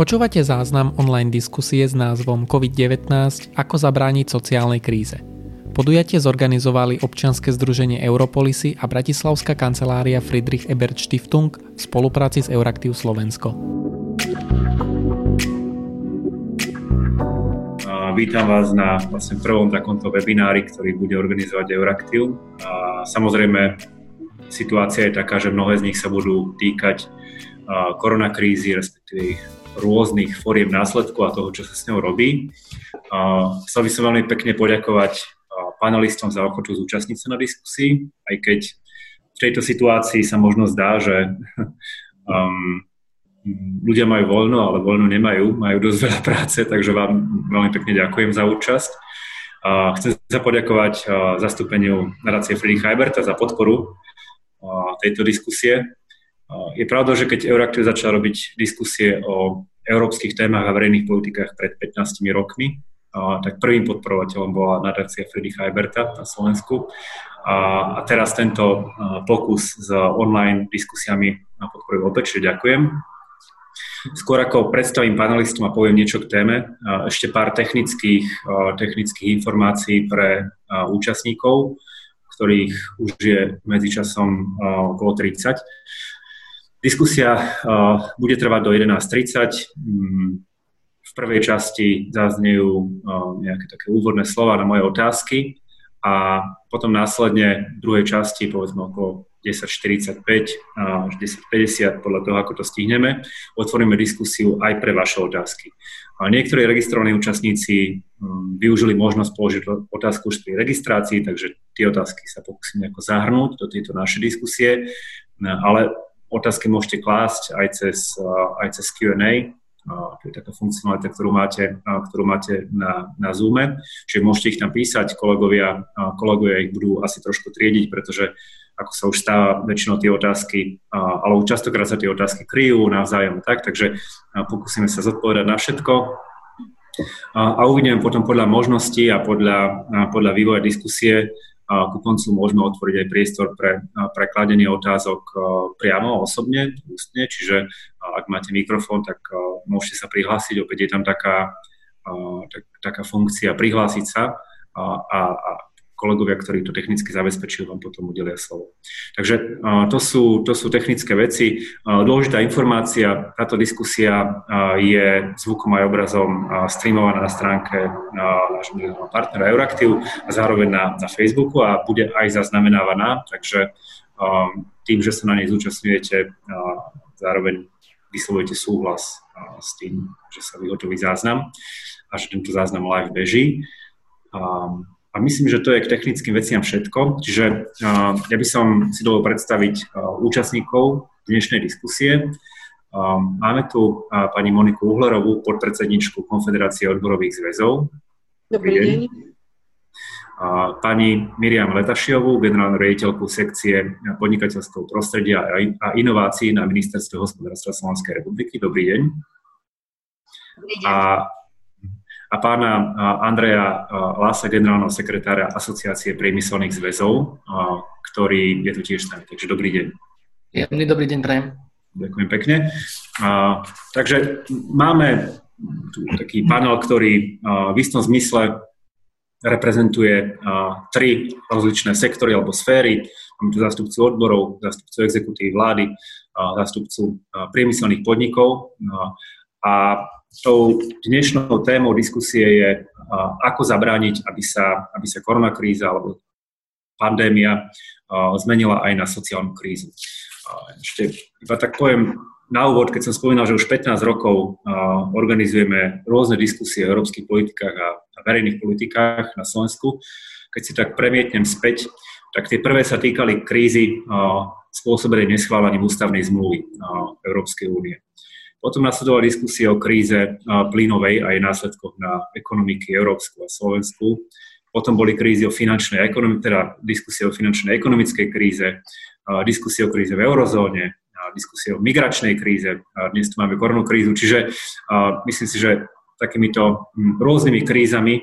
Počúvate záznam online diskusie s názvom COVID-19 Ako zabrániť sociálnej kríze. Podujatie zorganizovali občianske združenie Europolisy a Bratislavská kancelária Friedrich Ebert Stiftung v spolupráci s Euraktiv Slovensko. Vítam vás na vlastne prvom takomto webinári, ktorý bude organizovať Euraktiv. A samozrejme, situácia je taká, že mnohé z nich sa budú týkať koronakrízy, respektíve rôznych foriem následku a toho, čo sa s ňou robí. Chcel by som veľmi pekne poďakovať panelistom za ochotu zúčastniť sa na diskusii, aj keď v tejto situácii sa možno zdá, že um, ľudia majú voľno, ale voľno nemajú, majú dosť veľa práce, takže vám veľmi pekne ďakujem za účasť. Uh, chcem sa poďakovať zastúpeniu nadácie Friedrich Heiberta za podporu tejto diskusie. Je pravda, že keď Euraktiv začal robiť diskusie o európskych témach a verejných politikách pred 15 rokmi, tak prvým podporovateľom bola nadácia Friedricha Heiberta na Slovensku. A, teraz tento pokus s online diskusiami podporujem opäť, čiže ďakujem. Skôr ako predstavím panelistom a poviem niečo k téme, ešte pár technických, technických informácií pre účastníkov, ktorých už je medzičasom okolo 30. Diskusia uh, bude trvať do 11.30. Mm, v prvej časti zaznejú uh, nejaké také úvodné slova na moje otázky a potom následne v druhej časti, povedzme okolo 10.45 až 10.50, podľa toho, ako to stihneme, otvoríme diskusiu aj pre vaše otázky. Niektorí registrovaní účastníci využili možnosť položiť otázku už pri registrácii, takže tie otázky sa pokúsim nejako zahrnúť do tejto našej diskusie, ale otázky môžete klásť aj cez, aj cez Q&A, to je taká funkcionalita, ktorú máte, ktorú máte na, na Zoome, čiže môžete ich tam písať, kolegovia, kolegovia ich budú asi trošku triediť, pretože ako sa už stáva väčšinou tie otázky, ale častokrát sa tie otázky kryjú navzájom tak, takže pokúsime sa zodpovedať na všetko. A uvidíme potom podľa možností a podľa, podľa vývoja diskusie, ku koncu môžeme otvoriť aj priestor pre, pre kladenie otázok priamo, osobne, ústne, čiže ak máte mikrofón, tak môžete sa prihlásiť, opäť je tam taká, tak, taká funkcia prihlásiť sa a, a kolegovia, ktorí to technicky zabezpečujú, vám potom udelia slovo. Takže to sú, to sú technické veci. Dôležitá informácia, táto diskusia je zvukom aj obrazom streamovaná na stránke nášho partnera Euraktiv a zároveň na, na Facebooku a bude aj zaznamenávaná, takže tým, že sa na nej zúčastňujete, zároveň vyslovujete súhlas s tým, že sa vyhotoví záznam a že tento záznam live beží. A myslím, že to je k technickým veciam všetko. Čiže ja by som si dovolil predstaviť účastníkov dnešnej diskusie. Máme tu pani Moniku Uhlerovú, podpredsedničku Konfederácie odborových zväzov. Dobrý deň. Pani Miriam Letašiovú, generálnu riaditeľku sekcie podnikateľského prostredia a inovácií na Ministerstve hospodárstva Slovenskej republiky. Dobrý deň. Dobrý deň. A a pána Andreja Lása, generálneho sekretára Asociácie priemyselných zväzov, ktorý je tu tiež s nami. Takže dobrý deň. Jemný dobrý deň, prajem. Ďakujem pekne. Takže máme tu taký panel, ktorý v istom zmysle reprezentuje tri rozličné sektory alebo sféry. Máme tu zástupcu odborov, zástupcu exekutívy vlády, zástupcu priemyselných podnikov. A tou dnešnou témou diskusie je, ako zabrániť, aby sa, aby sa koronakríza alebo pandémia zmenila aj na sociálnu krízu. Ešte iba tak poviem na úvod, keď som spomínal, že už 15 rokov organizujeme rôzne diskusie o európskych politikách a verejných politikách na Slovensku, keď si tak premietnem späť, tak tie prvé sa týkali krízy spôsobenej neschválením ústavnej zmluvy Európskej únie. Potom nasledovala diskusia o kríze plynovej a jej následkoch na ekonomiky Európsku a Slovensku. Potom boli krízy o finančnej teda diskusie o finančnej ekonomickej kríze, diskusie o kríze v eurozóne, diskusie o migračnej kríze, dnes tu máme koronú krízu, čiže myslím si, že takýmito rôznymi krízami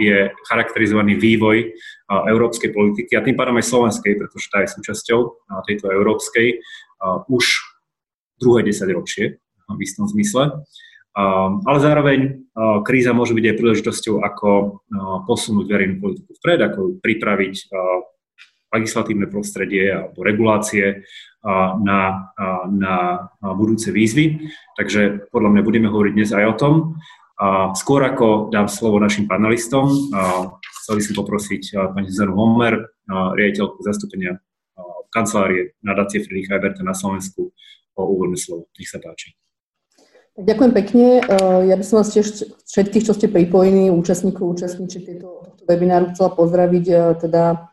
je charakterizovaný vývoj európskej politiky a tým pádom aj slovenskej, pretože tá je súčasťou tejto európskej už druhé desaťročie v istom zmysle. ale zároveň kríza môže byť aj príležitosťou, ako posunúť verejnú politiku vpred, ako pripraviť legislatívne prostredie alebo regulácie na, na budúce výzvy. Takže podľa mňa budeme hovoriť dnes aj o tom. Skôr ako dám slovo našim panelistom, chcel by som poprosiť pani Zuzanu Homer, riaditeľku zastúpenia kancelárie nadácie Friedricha Eberta na Slovensku o úvodné slovo. Nech sa páči. Ďakujem pekne. Ja by som vás tiež všetkých, čo ste pripojení, účastníkov, účastníčiek tohto webináru chcela pozdraviť teda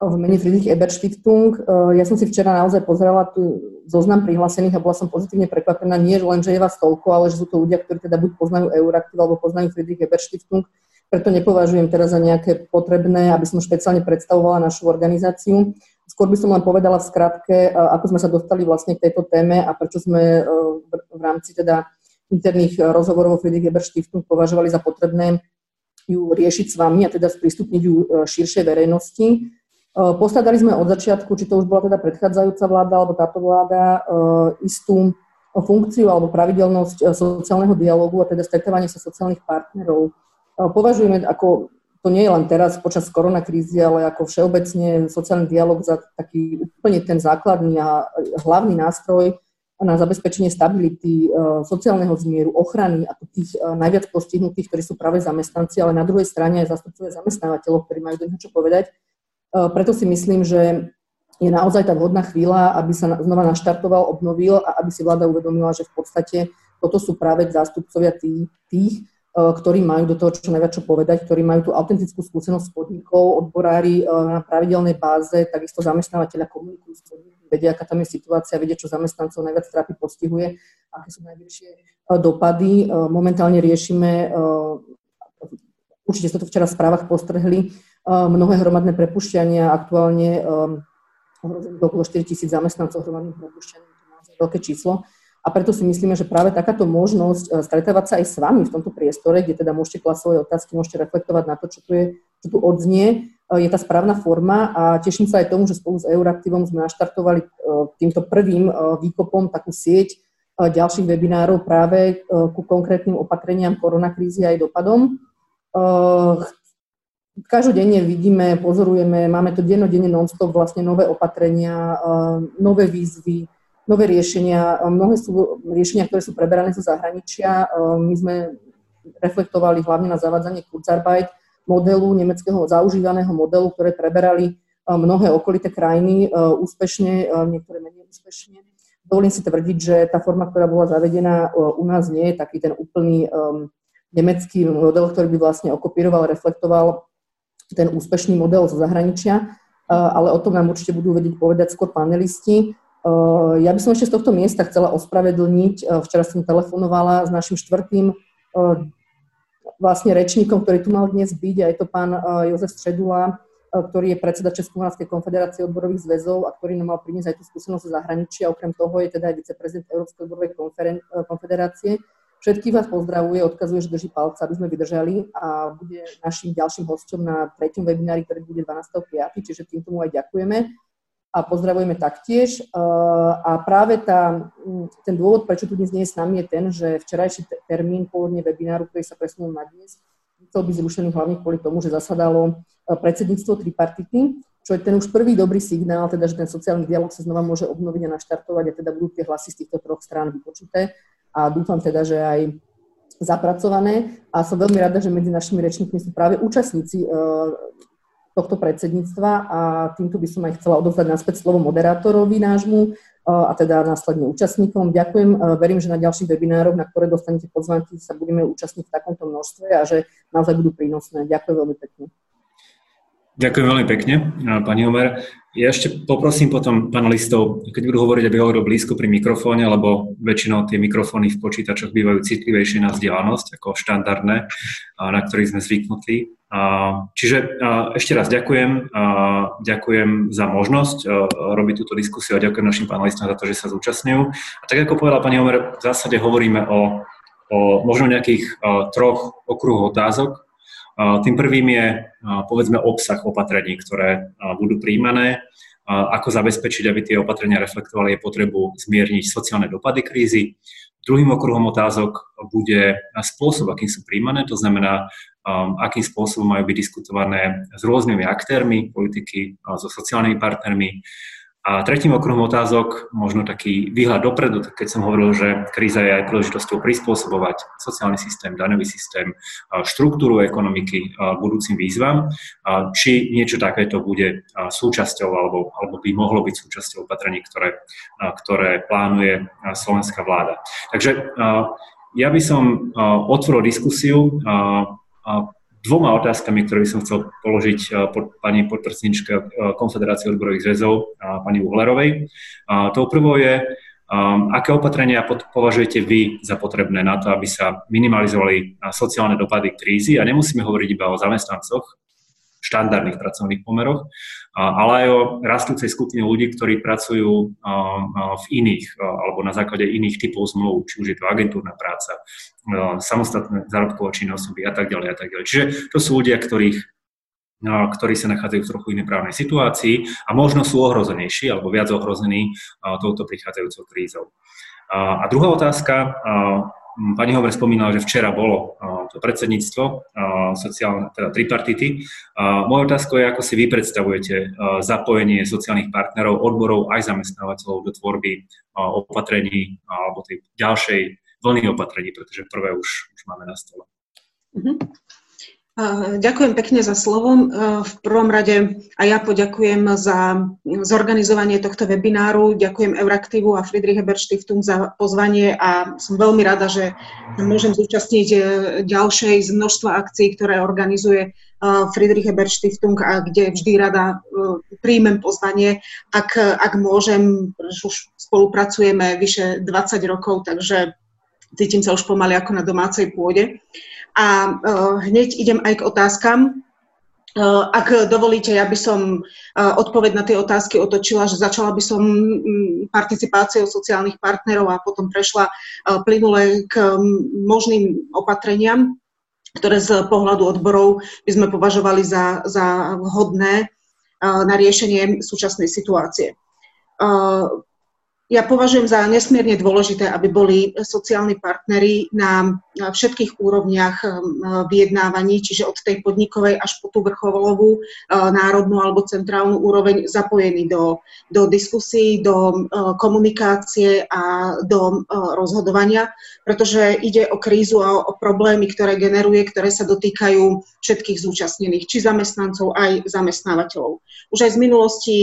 v mene Friedrich Ebert Stiftung. Eh, ja som si včera naozaj pozrela tu zoznam prihlásených a bola som pozitívne prekvapená, nie len, že je vás toľko, ale že sú to ľudia, ktorí teda buď poznajú Euraktiv alebo poznajú Friedrich Ebert Stiftung. Preto nepovažujem teraz za nejaké potrebné, aby som špeciálne predstavovala našu organizáciu. Skôr by som len povedala v skratke, eh, ako sme sa dostali vlastne k tejto téme a prečo sme eh, v rámci teda interných rozhovorov Friedrich Ebert Stiftung považovali za potrebné ju riešiť s vami a teda sprístupniť ju širšej verejnosti. Postavili sme od začiatku, či to už bola teda predchádzajúca vláda alebo táto vláda, istú funkciu alebo pravidelnosť sociálneho dialogu a teda stretávanie sa sociálnych partnerov. Považujeme ako, to nie je len teraz počas koronakrízy, ale ako všeobecne sociálny dialog za taký úplne ten základný a hlavný nástroj na zabezpečenie stability, sociálneho zmieru, ochrany ako tých najviac postihnutých, ktorí sú práve zamestnanci, ale na druhej strane aj zastupcovia zamestnávateľov, ktorí majú do niečo povedať. Eh, preto si myslím, že je naozaj tá vhodná chvíľa, aby sa znova naštartoval, obnovil a aby si vláda uvedomila, že v podstate toto sú práve zástupcovia tých, tých eh, ktorí majú do toho čo najviac čo povedať, ktorí majú tú autentickú skúsenosť s podnikov, odborári eh, na pravidelnej báze, takisto zamestnávateľia komunikujú s podnikmi, vedia, aká tam je situácia, vedia, čo zamestnancov najviac trápi, postihuje, aké sú najvyššie dopady. Momentálne riešime, určite ste to včera v správach postrhli, mnohé hromadné prepušťania, aktuálne ohrozených okolo 4 tisíc zamestnancov hromadných prepušťaní, to je naozaj veľké číslo. A preto si myslíme, že práve takáto možnosť stretávať sa aj s vami v tomto priestore, kde teda môžete klasť svoje otázky, môžete reflektovať na to, čo tu, je, tu odznie, e, je tá správna forma a teším sa aj tomu, že spolu s Euraktivom sme naštartovali e, týmto prvým výkopom takú sieť ďalších webinárov práve ku konkrétnym opatreniam koronakrízy aj dopadom. Každodenne vidíme, pozorujeme, máme to dennodenne non-stop vlastne nové opatrenia, nové výzvy, nové riešenia. Mnohé sú riešenia, ktoré sú preberané zo zahraničia. My sme reflektovali hlavne na zavádzanie Kurzarbeit modelu, nemeckého zaužívaného modelu, ktoré preberali eh, mnohé okolité krajiny úspešne, niektoré menej úspešne. Dovolím si tvrdiť, že tá forma, ktorá bola zavedená u nás, nie je taký ten úplný nemecký model, ktorý by vlastne okopíroval, reflektoval ten úspešný model zo zahraničia, ale o tom nám určite budú vedieť povedať skôr panelisti. Ja by som ešte z tohto miesta chcela ospravedlniť, včera som telefonovala s našim štvrtým vlastne rečníkom, ktorý tu mal dnes byť, a je to pán Jozef Středula, ktorý je predseda Českomoravskej konfederácie odborových zväzov a ktorý nám mal priniesť aj tú skúsenosť zo zahraničia. Okrem toho je teda aj viceprezident Európskej odborovej konfederácie. Všetkých vás pozdravuje, odkazuje, že drží palca, aby sme vydržali a bude našim ďalším hostom na treťom webinári, ktorý bude 12.5., čiže tým tomu aj ďakujeme a pozdravujeme taktiež. A práve tá, ten dôvod, prečo tu dnes nie je s nami, je ten, že včerajší termín pôvodne webináru, ktorý sa presunul na dnes, chcel byť zrušený hlavne kvôli tomu, že zasadalo predsedníctvo tripartity, čo je ten už prvý dobrý signál, teda, že ten sociálny dialog sa znova môže obnoviť a naštartovať a teda budú tie hlasy z týchto troch strán vypočuté a dúfam teda, že aj zapracované. A som veľmi rada, že medzi našimi rečníkmi sú práve účastníci tohto predsedníctva a týmto by som aj chcela odovzdať naspäť slovo moderátorovi nášmu e, a teda následne účastníkom. Ďakujem, e, verím, že na ďalších webinároch, na ktoré dostanete pozvanky, sa budeme účastniť v takomto množstve a že naozaj budú prínosné. Ďakujem veľmi pekne. Ďakujem veľmi pekne, pani Omer. Ja ešte poprosím potom panelistov, keď budú hovoriť, aby hovorili blízko pri mikrofóne, lebo väčšinou tie mikrofóny v počítačoch bývajú citlivejšie na vzdialenosť ako štandardné, na ktorých sme zvyknutí. Čiže ešte raz ďakujem. Ďakujem za možnosť robiť túto diskusiu a ďakujem našim panelistom za to, že sa zúčastňujú. A tak ako povedala pani Omer, v zásade hovoríme o, o možno nejakých troch okruhoch otázok, tým prvým je, povedzme, obsah opatrení, ktoré budú príjmané, ako zabezpečiť, aby tie opatrenia reflektovali potrebu zmierniť sociálne dopady krízy, Druhým okruhom otázok bude spôsob, akým sú príjmané, to znamená, akým spôsobom majú byť diskutované s rôznymi aktérmi politiky, so sociálnymi partnermi, a tretím okruhom otázok, možno taký výhľad dopredu, keď som hovoril, že kríza je aj príležitosťou prispôsobovať sociálny systém, daňový systém, štruktúru ekonomiky budúcim výzvam, či niečo takéto bude súčasťou alebo, alebo by mohlo byť súčasťou opatrení, ktoré, ktoré plánuje slovenská vláda. Takže ja by som otvoril diskusiu dvoma otázkami, ktoré by som chcel položiť eh, pod pani podpredsedničke eh, Konfederácie odborových zväzov, pani Uhlerovej. Tou prvou je, um, aké opatrenia považujete vy za potrebné na to, aby sa minimalizovali sociálne dopady krízy a nemusíme hovoriť iba o zamestnancoch, štandardných pracovných pomeroch, ale aj o rastúcej skupine ľudí, ktorí pracujú v iných alebo na základe iných typov zmluv, či už je to agentúrna práca, samostatné zárobkové činné osoby a tak ďalej a tak ďalej. Čiže to sú ľudia, ktorých ktorí sa nachádzajú v trochu inej právnej situácii a možno sú ohrozenejší alebo viac ohrození touto prichádzajúcou krízou. A druhá otázka, Pani Hover spomínala, že včera bolo to predsedníctvo sociálne, teda tripartity. Moja otázka je, ako si vy predstavujete zapojenie sociálnych partnerov, odborov aj zamestnávateľov do tvorby opatrení alebo tej ďalšej vlny opatrení, pretože prvé už, už máme na stole. Mm-hmm. Ďakujem pekne za slovo. V prvom rade a ja poďakujem za zorganizovanie tohto webináru. Ďakujem Euraktivu a Friedrich Ebert Stiftung za pozvanie a som veľmi rada, že môžem zúčastniť e, ďalšej z množstva akcií, ktoré organizuje e, Friedrich Ebert Stiftung a kde vždy rada e, príjmem pozvanie, ak, ak môžem, už spolupracujeme vyše 20 rokov, takže cítim sa už pomaly ako na domácej pôde. A uh, hneď idem aj k otázkam. Uh, ak dovolíte, ja by som uh, odpoveď na tie otázky otočila, že začala by som um, participáciou sociálnych partnerov a potom prešla plynule k možným opatreniam, ktoré z pohľadu odborov by sme považovali za, za vhodné na riešenie súčasnej situácie. Ja považujem za nesmierne dôležité, aby boli sociálni partnery na všetkých úrovniach um, vyjednávaní, čiže od tej podnikovej až po tú vrcholovú, uh, národnú alebo centrálnu úroveň zapojení do, do diskusí, do uh, komunikácie a do uh, rozhodovania, pretože ide o krízu a o problémy, ktoré generuje, ktoré sa dotýkajú všetkých zúčastnených, či zamestnancov, aj zamestnávateľov. Už aj z minulosti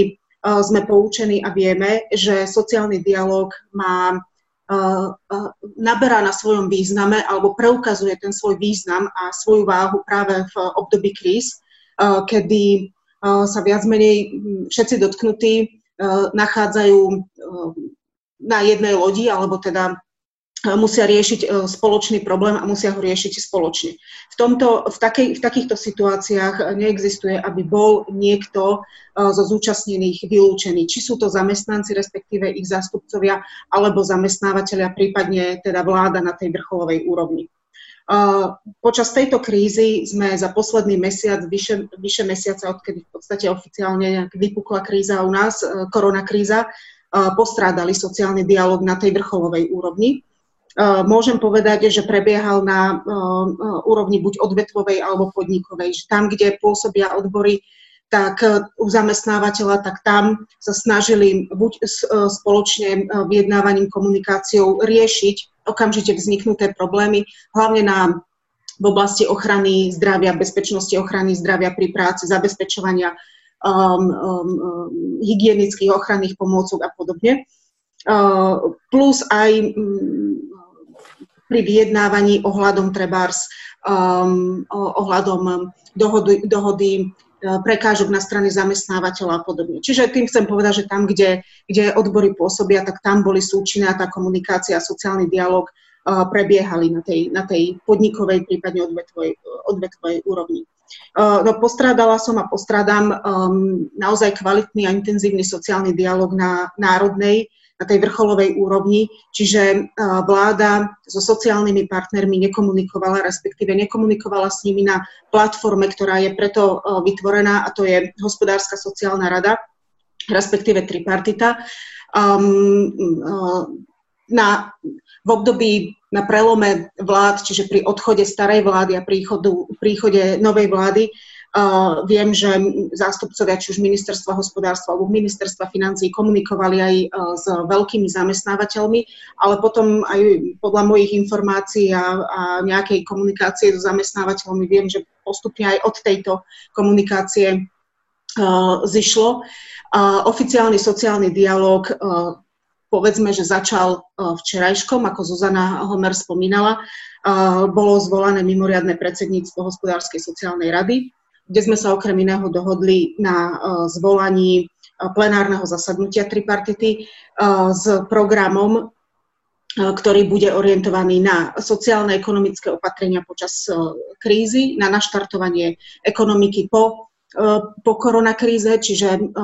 sme poučení a vieme, že sociálny dialog má naberá na svojom význame alebo preukazuje ten svoj význam a svoju váhu práve v období kríz, kedy sa viac menej všetci dotknutí nachádzajú na jednej lodi, alebo teda musia riešiť e, spoločný problém a musia ho riešiť spoločne. V, tomto, v, takej, v takýchto situáciách neexistuje, aby bol niekto e, zo zúčastnených vylúčený. Či sú to zamestnanci, respektíve ich zástupcovia, alebo zamestnávateľia, prípadne teda vláda na tej vrcholovej úrovni. E, počas tejto krízy sme za posledný mesiac, vyše, vyše mesiaca, odkedy v podstate oficiálne vypukla kríza u nás, koronakríza, postrádali sociálny dialog na tej vrcholovej úrovni. Eh, môžem povedať, že prebiehal na eh, eh, úrovni buď odvetvovej alebo podnikovej. Tam, kde pôsobia odbory, tak u zamestnávateľa, tak tam sa snažili buď spoločne vyjednávaním, komunikáciou riešiť okamžite vzniknuté problémy, hlavne na v oblasti ochrany zdravia, bezpečnosti ochrany zdravia pri práci, zabezpečovania um, um, hygienických ochranných pomôcok a podobne. Uh, plus aj um, pri vyjednávaní ohľadom trebárs, um, ohľadom dohody, dohody uh, prekážok na strane zamestnávateľa a podobne. Čiže tým chcem povedať, že tam, kde, kde odbory pôsobia, tak tam boli súčinné tá komunikácia a sociálny dialog uh, prebiehali na tej, na tej podnikovej, prípadne odvetvovej, odvetvovej úrovni. Uh, no, postrádala som a postrádam um, naozaj kvalitný a intenzívny sociálny dialog na národnej na tej vrcholovej úrovni, čiže vláda so sociálnymi partnermi nekomunikovala, respektíve nekomunikovala s nimi na platforme, ktorá je preto vytvorená a to je hospodárska sociálna rada, respektíve tripartita. Um, na, v období na prelome vlád, čiže pri odchode starej vlády a príchodu, príchode novej vlády, Uh, viem, že zástupcovia či už ministerstva hospodárstva alebo ministerstva financí komunikovali aj uh, s veľkými zamestnávateľmi, ale potom aj podľa mojich informácií a, a nejakej komunikácie so zamestnávateľmi viem, že postupne aj od tejto komunikácie uh, zišlo. Oficiálny sociálny dialog povedzme, že začal včerajškom, ako Zuzana Homer spomínala, bolo zvolané mimoriadne predsedníctvo hospodárskej sociálnej rady kde sme sa okrem iného dohodli na e, zvolaní e, plenárneho zasadnutia tripartity e, s programom, ktorý bude orientovaný na sociálne-ekonomické opatrenia počas krízy, na naštartovanie ekonomiky po, po koronakríze, čiže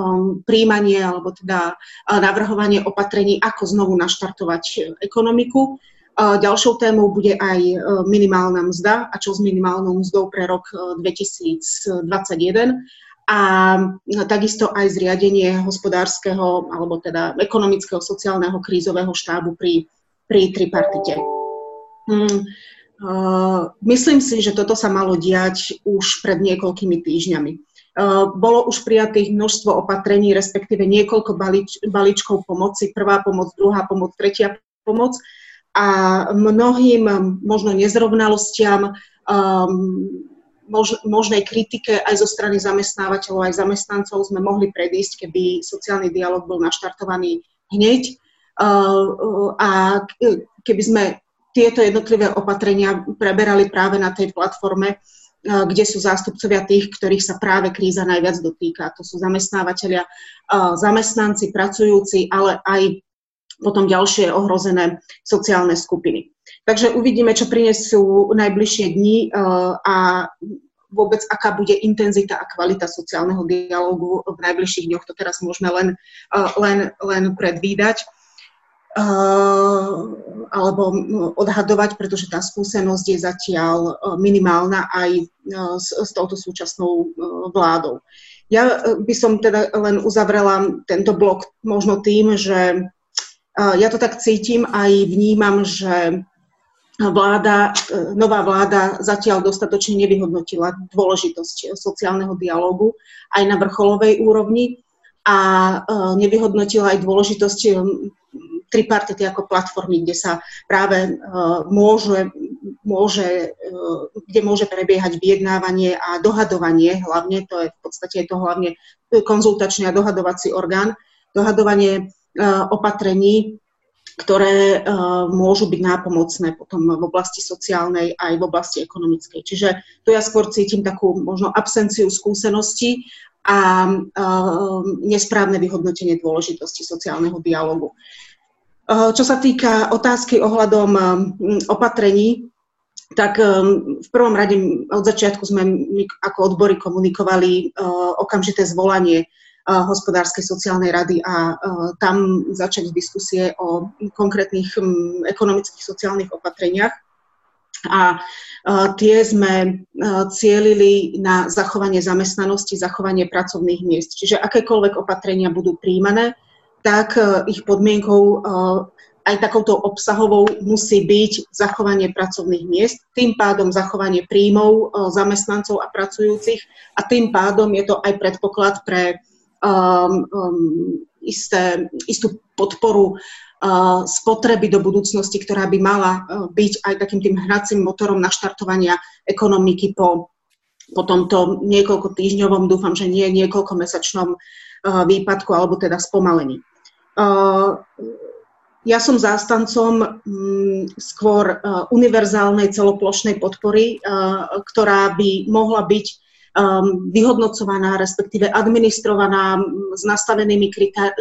príjmanie alebo teda navrhovanie opatrení, ako znovu naštartovať ekonomiku Ďalšou témou bude aj e, minimálna mzda a čo s minimálnou mzdou pre rok 2021 e, a takisto aj zriadenie hospodárskeho alebo teda ekonomického sociálneho krízového štábu pri, pri tripartite. Hmm. Myslím si, že toto sa malo diať už pred niekoľkými týždňami. Bolo už prijatých množstvo opatrení, respektíve niekoľko balíč, balíčkov pomoci, prvá pomoc, druhá pomoc, tretia pomoc a mnohým možno nezrovnalostiam, um, mož, možnej kritike aj zo strany zamestnávateľov, aj zamestnancov sme mohli predísť, keby sociálny dialog bol naštartovaný hneď. Uh, a keby sme tieto jednotlivé opatrenia preberali práve na tej platforme, uh, kde sú zástupcovia tých, ktorých sa práve kríza najviac dotýka. To sú zamestnávateľia, uh, zamestnanci, pracujúci, ale aj potom ďalšie ohrozené sociálne skupiny. Takže uvidíme, čo prinesú najbližšie dni eh, a vôbec aká bude intenzita a kvalita sociálneho dialógu v najbližších dňoch. To teraz môžeme len, eh, len, len predvídať eh, alebo odhadovať, pretože tá skúsenosť je zatiaľ minimálna aj s, s touto súčasnou vládou. Ja by som teda len uzavrela tento blok možno tým, že ja to tak cítim aj vnímam, že vláda, e, nová vláda zatiaľ dostatočne nevyhodnotila dôležitosť sociálneho dialógu aj na vrcholovej úrovni a e, nevyhodnotila aj dôležitosť e, tripartity ako platformy, kde sa práve môže, môže, kde môže prebiehať vyjednávanie a dohadovanie, hlavne to je v podstate je to hlavne konzultačný a dohadovací orgán, dohadovanie opatrení, ktoré uh, môžu byť nápomocné potom v oblasti sociálnej aj v oblasti ekonomickej. Čiže tu ja skôr cítim takú možno absenciu skúseností a uh, nesprávne vyhodnotenie dôležitosti sociálneho dialogu. Čo sa týka otázky ohľadom opatrení, tak v prvom rade od začiatku sme ako odbory komunikovali okamžité zvolanie hospodárskej sociálnej rady a tam začať diskusie o konkrétnych ekonomických sociálnych opatreniach. A tie sme cielili na zachovanie zamestnanosti, zachovanie pracovných miest. Čiže akékoľvek opatrenia budú príjmané, tak ich podmienkou aj takouto obsahovou musí byť zachovanie pracovných miest, tým pádom zachovanie príjmov zamestnancov a pracujúcich a tým pádom je to aj predpoklad pre um, um, isté, istú podporu uh, spotreby do budúcnosti, ktorá by mala uh, byť aj takým tým hnacím motorom naštartovania ekonomiky po, po tomto niekoľko týždňovom, dúfam, že nie niekoľko mesačnom uh, výpadku alebo teda spomalení. Uh, ja som zástancom um, skôr uh, univerzálnej celoplošnej podpory, uh, ktorá by mohla byť vyhodnocovaná, respektíve administrovaná s nastavenými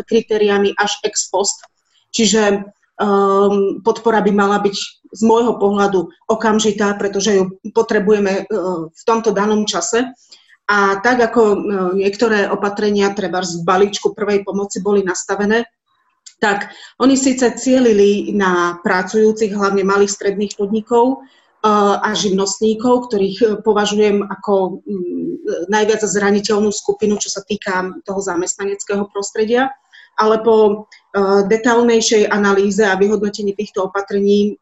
kritériami až ex post. Čiže um, podpora by mala byť z môjho pohľadu okamžitá, pretože ju potrebujeme uh, v tomto danom čase. A tak ako uh, niektoré opatrenia, treba z balíčku prvej pomoci boli nastavené, tak oni síce cielili na pracujúcich, hlavne malých stredných podnikov, a živnostníkov, ktorých e, považujem ako mm, najviac zraniteľnú skupinu, čo sa týka toho zamestnaneckého prostredia. ale po detailnejšej analýze a vyhodnotení týchto opatrení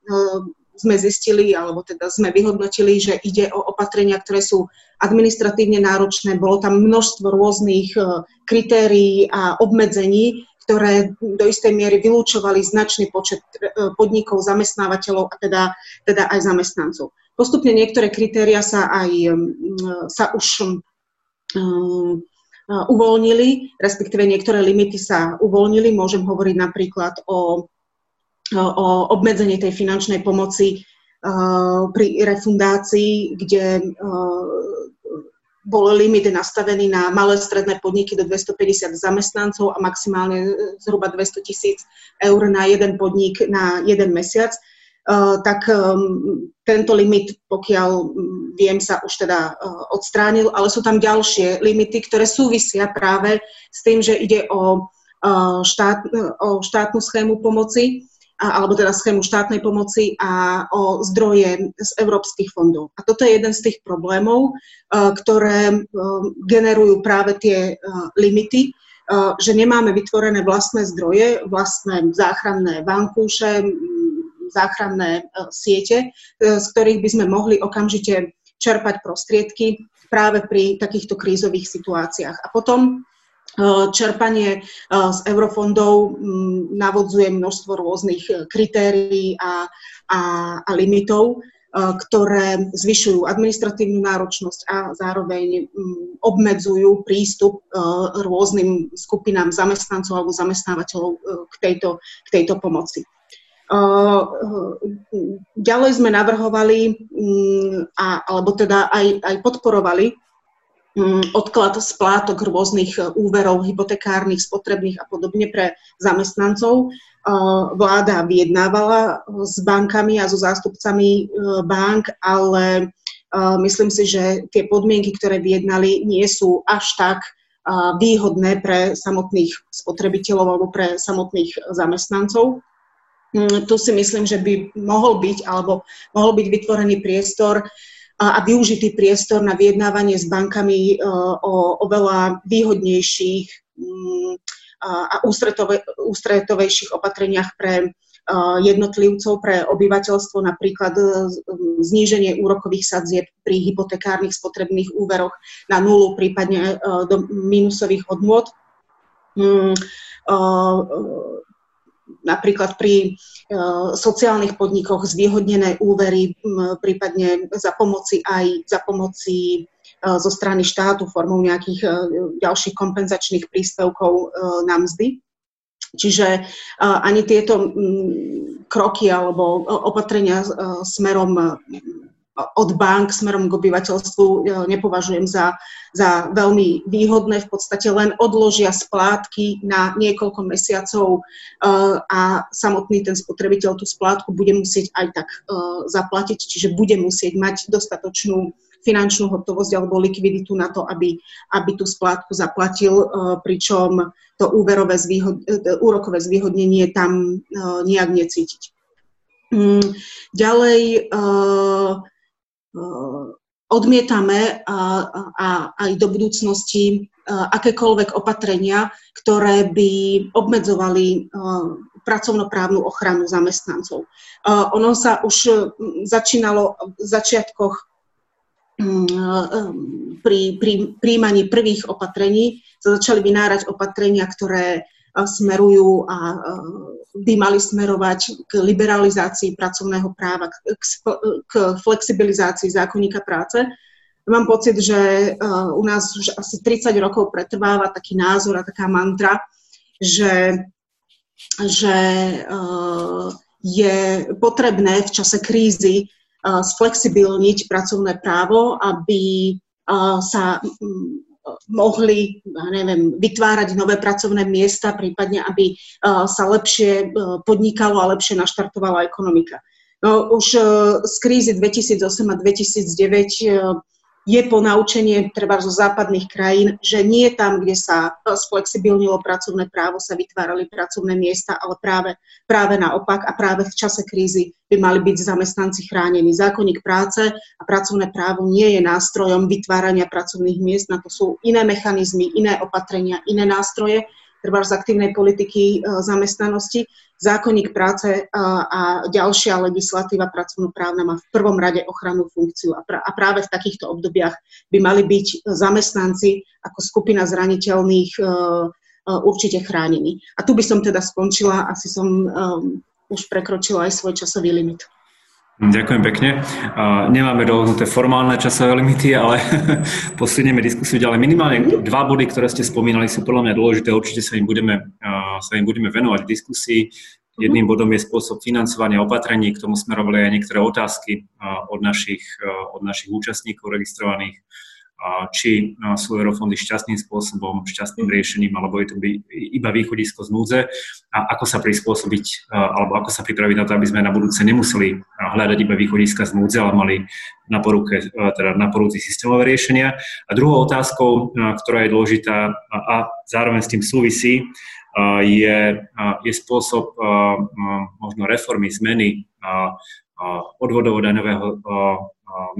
sme zistili, alebo teda sme vyhodnotili, že ide o opatrenia, ktoré sú administratívne náročné. Bolo tam množstvo rôznych e, kritérií a obmedzení, ktoré do istej miery vylúčovali značný počet e, podnikov, zamestnávateľov a teda, teda aj zamestnancov. Postupne niektoré kritéria sa aj sa už um, uvoľnili, respektíve niektoré limity sa uvoľnili. Môžem hovoriť napríklad o o obmedzenie tej finančnej pomoci pri refundácii, kde bol limit nastavený na malé stredné podniky do 250 zamestnancov a maximálne e, zhruba 200 tisíc eur na jeden podnik na jeden mesiac, tak tento limit, pokiaľ viem, sa už teda odstránil, ale sú tam ďalšie limity, ktoré súvisia práve s tým, že ide o, štát, o štátnu schému pomoci alebo teda schému štátnej pomoci a o zdroje z európskych fondov. A toto je jeden z tých problémov, e, ktoré e, generujú práve tie e, limity, že nemáme vytvorené vlastné zdroje, vlastné záchranné vankúše, záchranné siete, z ktorých by sme mohli okamžite čerpať prostriedky práve pri takýchto krízových situáciách. A potom čerpanie z eurofondov navodzuje množstvo rôznych e, kritérií a, a, a limitov, ktoré zvyšujú administratívnu náročnosť a zároveň obmedzujú prístup rôznym skupinám zamestnancov alebo zamestnávateľov k tejto, k tejto pomoci. Ďalej sme navrhovali, alebo teda aj, aj podporovali Mm, odklad splátok rôznych e, úverov, hypotekárnych, spotrebných a podobne pre zamestnancov. E, vláda vyjednávala s bankami a so zástupcami e, bank, ale myslím si, že tie podmienky, ktoré vyjednali, nie sú až tak výhodné pre samotných spotrebiteľov alebo pre samotných zamestnancov. Mm, tu si myslím, že by mohol byť alebo mohol byť vytvorený priestor a využitý priestor na vyjednávanie s bankami e, o oveľa výhodnejších mm, a ústretovejších opatreniach pre e, jednotlivcov, pre obyvateľstvo, napríklad e, zníženie úrokových sadzieb pri hypotekárnych spotrebných úveroch na nulu, prípadne do minusových hodnôt mm, napríklad pri e, sociálnych podnikoch zvýhodnené úvery, prípadne za pomoci aj za pomoci e, zo strany štátu formou nejakých e, ďalších kompenzačných príspevkov na mzdy. Čiže ani tieto kroky alebo opatrenia smerom od bank smerom k obyvateľstvu e, nepovažujem za, za veľmi výhodné. V podstate len odložia splátky na niekoľko mesiacov e, a samotný ten spotrebiteľ tú splátku bude musieť aj tak e, zaplatiť, čiže bude musieť mať dostatočnú finančnú hotovosť alebo likviditu na to, aby, aby tú splátku zaplatil, pričom to úverové zvýhod, úrokové zvýhodnenie tam nejak necítiť. Mm, ďalej, odmietame a, a aj do budúcnosti eh, akékoľvek opatrenia, ktoré by obmedzovali eh, pracovnoprávnu ochranu zamestnancov. Ono sa už začínalo v začiatkoch mm, pri, pri príjmaní prvých opatrení sa začali vynárať opatrenia, ktoré smerujú a by mali smerovať k liberalizácii pracovného práva, k, k flexibilizácii zákonníka práce. Mám pocit, že u nás už asi 30 rokov pretrváva taký názor a taká mantra, že, že je potrebné v čase krízy sflexibilniť pracovné právo, aby sa mohli, neviem, vytvárať nové pracovné miesta, prípadne aby sa lepšie podnikalo a lepšie naštartovala ekonomika. No, už z krízy 2008 a 2009 je ponaučenie treba zo západných krajín, že nie tam, kde sa sflexibilnilo pracovné právo, sa vytvárali pracovné miesta, ale práve, práve naopak a práve v čase krízy by mali byť zamestnanci chránení. Zákonník práce a pracovné právo nie je nástrojom vytvárania pracovných miest, na to sú iné mechanizmy, iné opatrenia, iné nástroje, treba z aktívnej politiky zamestnanosti, zákonník práce a ďalšia legislatíva pracovnoprávna má v prvom rade ochrannú funkciu a, práve v takýchto obdobiach by mali byť zamestnanci ako skupina zraniteľných určite chránení. A tu by som teda skončila, asi som už prekročila aj svoj časový limit. Ďakujem pekne. Nemáme dohodnuté formálne časové limity, ale posunieme diskusiu ďalej. Minimálne dva body, ktoré ste spomínali, sú podľa mňa dôležité. Určite sa im budeme, sa im budeme venovať v diskusii. Jedným bodom je spôsob financovania opatrení, k tomu smerovali aj niektoré otázky od našich, od našich účastníkov registrovaných či sú eurofondy šťastným spôsobom, šťastným riešením, alebo je to by iba východisko z núdze a ako sa prispôsobiť, alebo ako sa pripraviť na to, aby sme na budúce nemuseli hľadať iba východiska z núdze, ale mali na, poruke, teda na porúci systémové riešenia. A druhou otázkou, ktorá je dôležitá a zároveň s tým súvisí, je, je spôsob možno reformy, zmeny odvodovo-daňového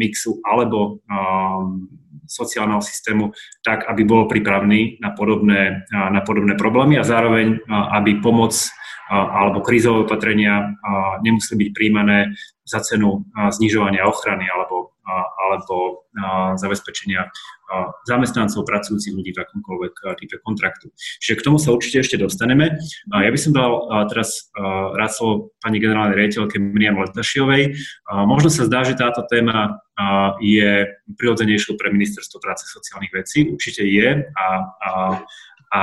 mixu alebo sociálneho systému tak, aby bol pripravený na podobné, na podobné problémy a zároveň, aby pomoc alebo krízové opatrenia nemuseli byť príjmané za cenu znižovania ochrany alebo, alebo zabezpečenia zamestnancov, pracujúcich ľudí v akomkoľvek type kontraktu. Čiže k tomu sa určite ešte dostaneme. Ja by som dal teraz rád slovo pani generálnej riaditeľke Miriam Letašiovej. Možno sa zdá, že táto téma je prirodzenejšou pre ministerstvo práce sociálnych vecí. Určite je a, a, a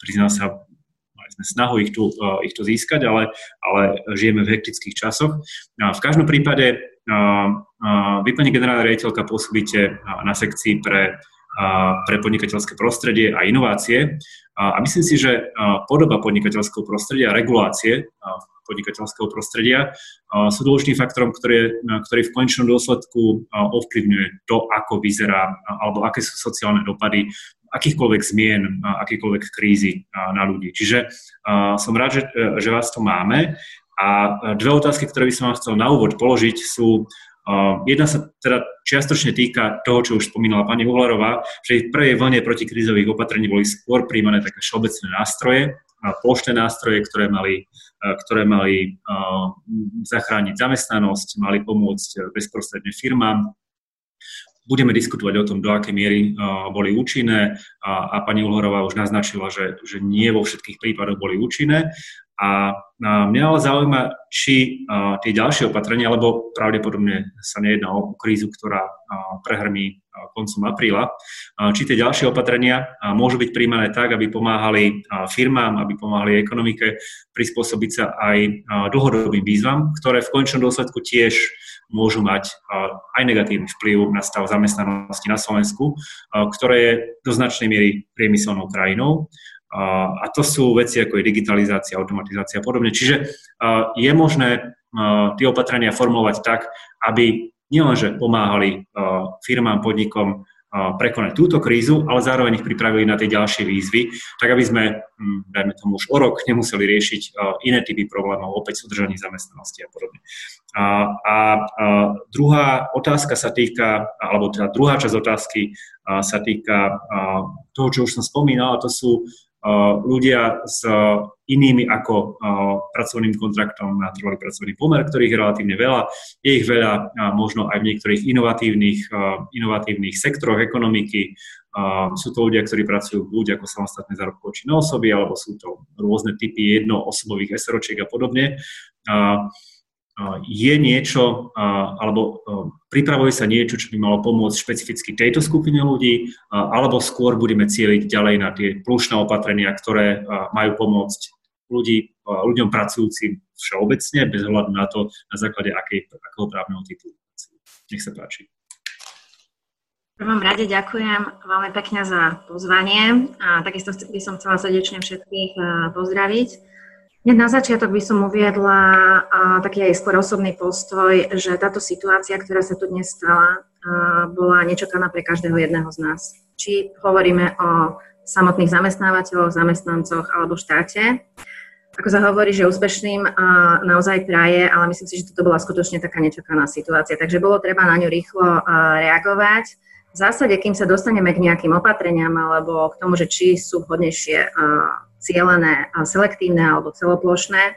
priznám sa, sme snahu ich tu, ich tu získať, ale, ale žijeme v hektických časoch. V každom prípade vy, pani generálna riaditeľka, pôsobíte na sekcii pre, pre podnikateľské prostredie a inovácie. A myslím si, že podoba podnikateľského prostredia a regulácie podnikateľského prostredia sú dôležitým faktorom, ktorý, ktorý v konečnom dôsledku ovplyvňuje to, ako vyzerá alebo aké sú sociálne dopady akýchkoľvek zmien, akýkoľvek krízy na ľudí. Čiže som rád, že, že vás tu máme a dve otázky, ktoré by som vám chcel na úvod položiť, sú Jedna sa teda čiastočne týka toho, čo už spomínala pani Uhlerová, že v prvej vlne protikrízových opatrení boli skôr príjmané také všeobecné nástroje, plošné nástroje, ktoré mali, ktoré mali zachrániť zamestnanosť, mali pomôcť bezprostredne firmám. Budeme diskutovať o tom, do akej miery boli účinné a, a pani Uhlerová už naznačila, že, že nie vo všetkých prípadoch boli účinné. A mňa ale zaujíma, či tie ďalšie opatrenia, lebo pravdepodobne sa nejedná o krízu, ktorá prehrmí koncom apríla, či tie ďalšie opatrenia môžu byť príjmané tak, aby pomáhali firmám, aby pomáhali ekonomike prispôsobiť sa aj dlhodobým výzvam, ktoré v končnom dôsledku tiež môžu mať aj negatívny vplyv na stav zamestnanosti na Slovensku, ktoré je do značnej miery priemyselnou krajinou a to sú veci ako je digitalizácia, automatizácia a podobne. Čiže je možné tie opatrenia formulovať tak, aby nielenže pomáhali firmám, podnikom prekonať túto krízu, ale zároveň ich pripravili na tie ďalšie výzvy, tak aby sme, hm, dajme tomu už o rok, nemuseli riešiť iné typy problémov, opäť udržanie zamestnanosti a podobne. A, a, a druhá otázka sa týka, alebo teda druhá časť otázky sa týka toho, čo už som spomínal, a to sú ľudia s inými ako pracovným kontraktom na trvalý pracovný pomer, ktorých je relatívne veľa. Je ich veľa možno aj v niektorých inovatívnych, inovatívnych sektoroch ekonomiky. Sú to ľudia, ktorí pracujú buď ako samostatné zárobkové činné osoby, alebo sú to rôzne typy jednoosobových SROčiek a podobne je niečo, alebo pripravuje sa niečo, čo by malo pomôcť špecificky tejto skupine ľudí, alebo skôr budeme cieliť ďalej na tie plušné opatrenia, ktoré majú pomôcť ľudí, ľuďom pracujúcim všeobecne, bez hľadu na to, na základe akej, akého právneho typu. Nech sa páči. V prvom rade ďakujem veľmi pekne za pozvanie a takisto by som chcela srdečne všetkých pozdraviť. Hneď na začiatok by som uviedla taký aj skôr osobný postoj, že táto situácia, ktorá sa tu dnes stala, bola nečakaná pre každého jedného z nás. Či hovoríme o samotných zamestnávateľoch, zamestnancoch alebo štáte. Ako sa hovorí, že úspešným naozaj praje, ale myslím si, že toto bola skutočne taká nečakaná situácia. Takže bolo treba na ňu rýchlo reagovať v zásade, kým sa dostaneme k nejakým opatreniam alebo k tomu, že či sú vhodnejšie cieľené, selektívne alebo celoplošné,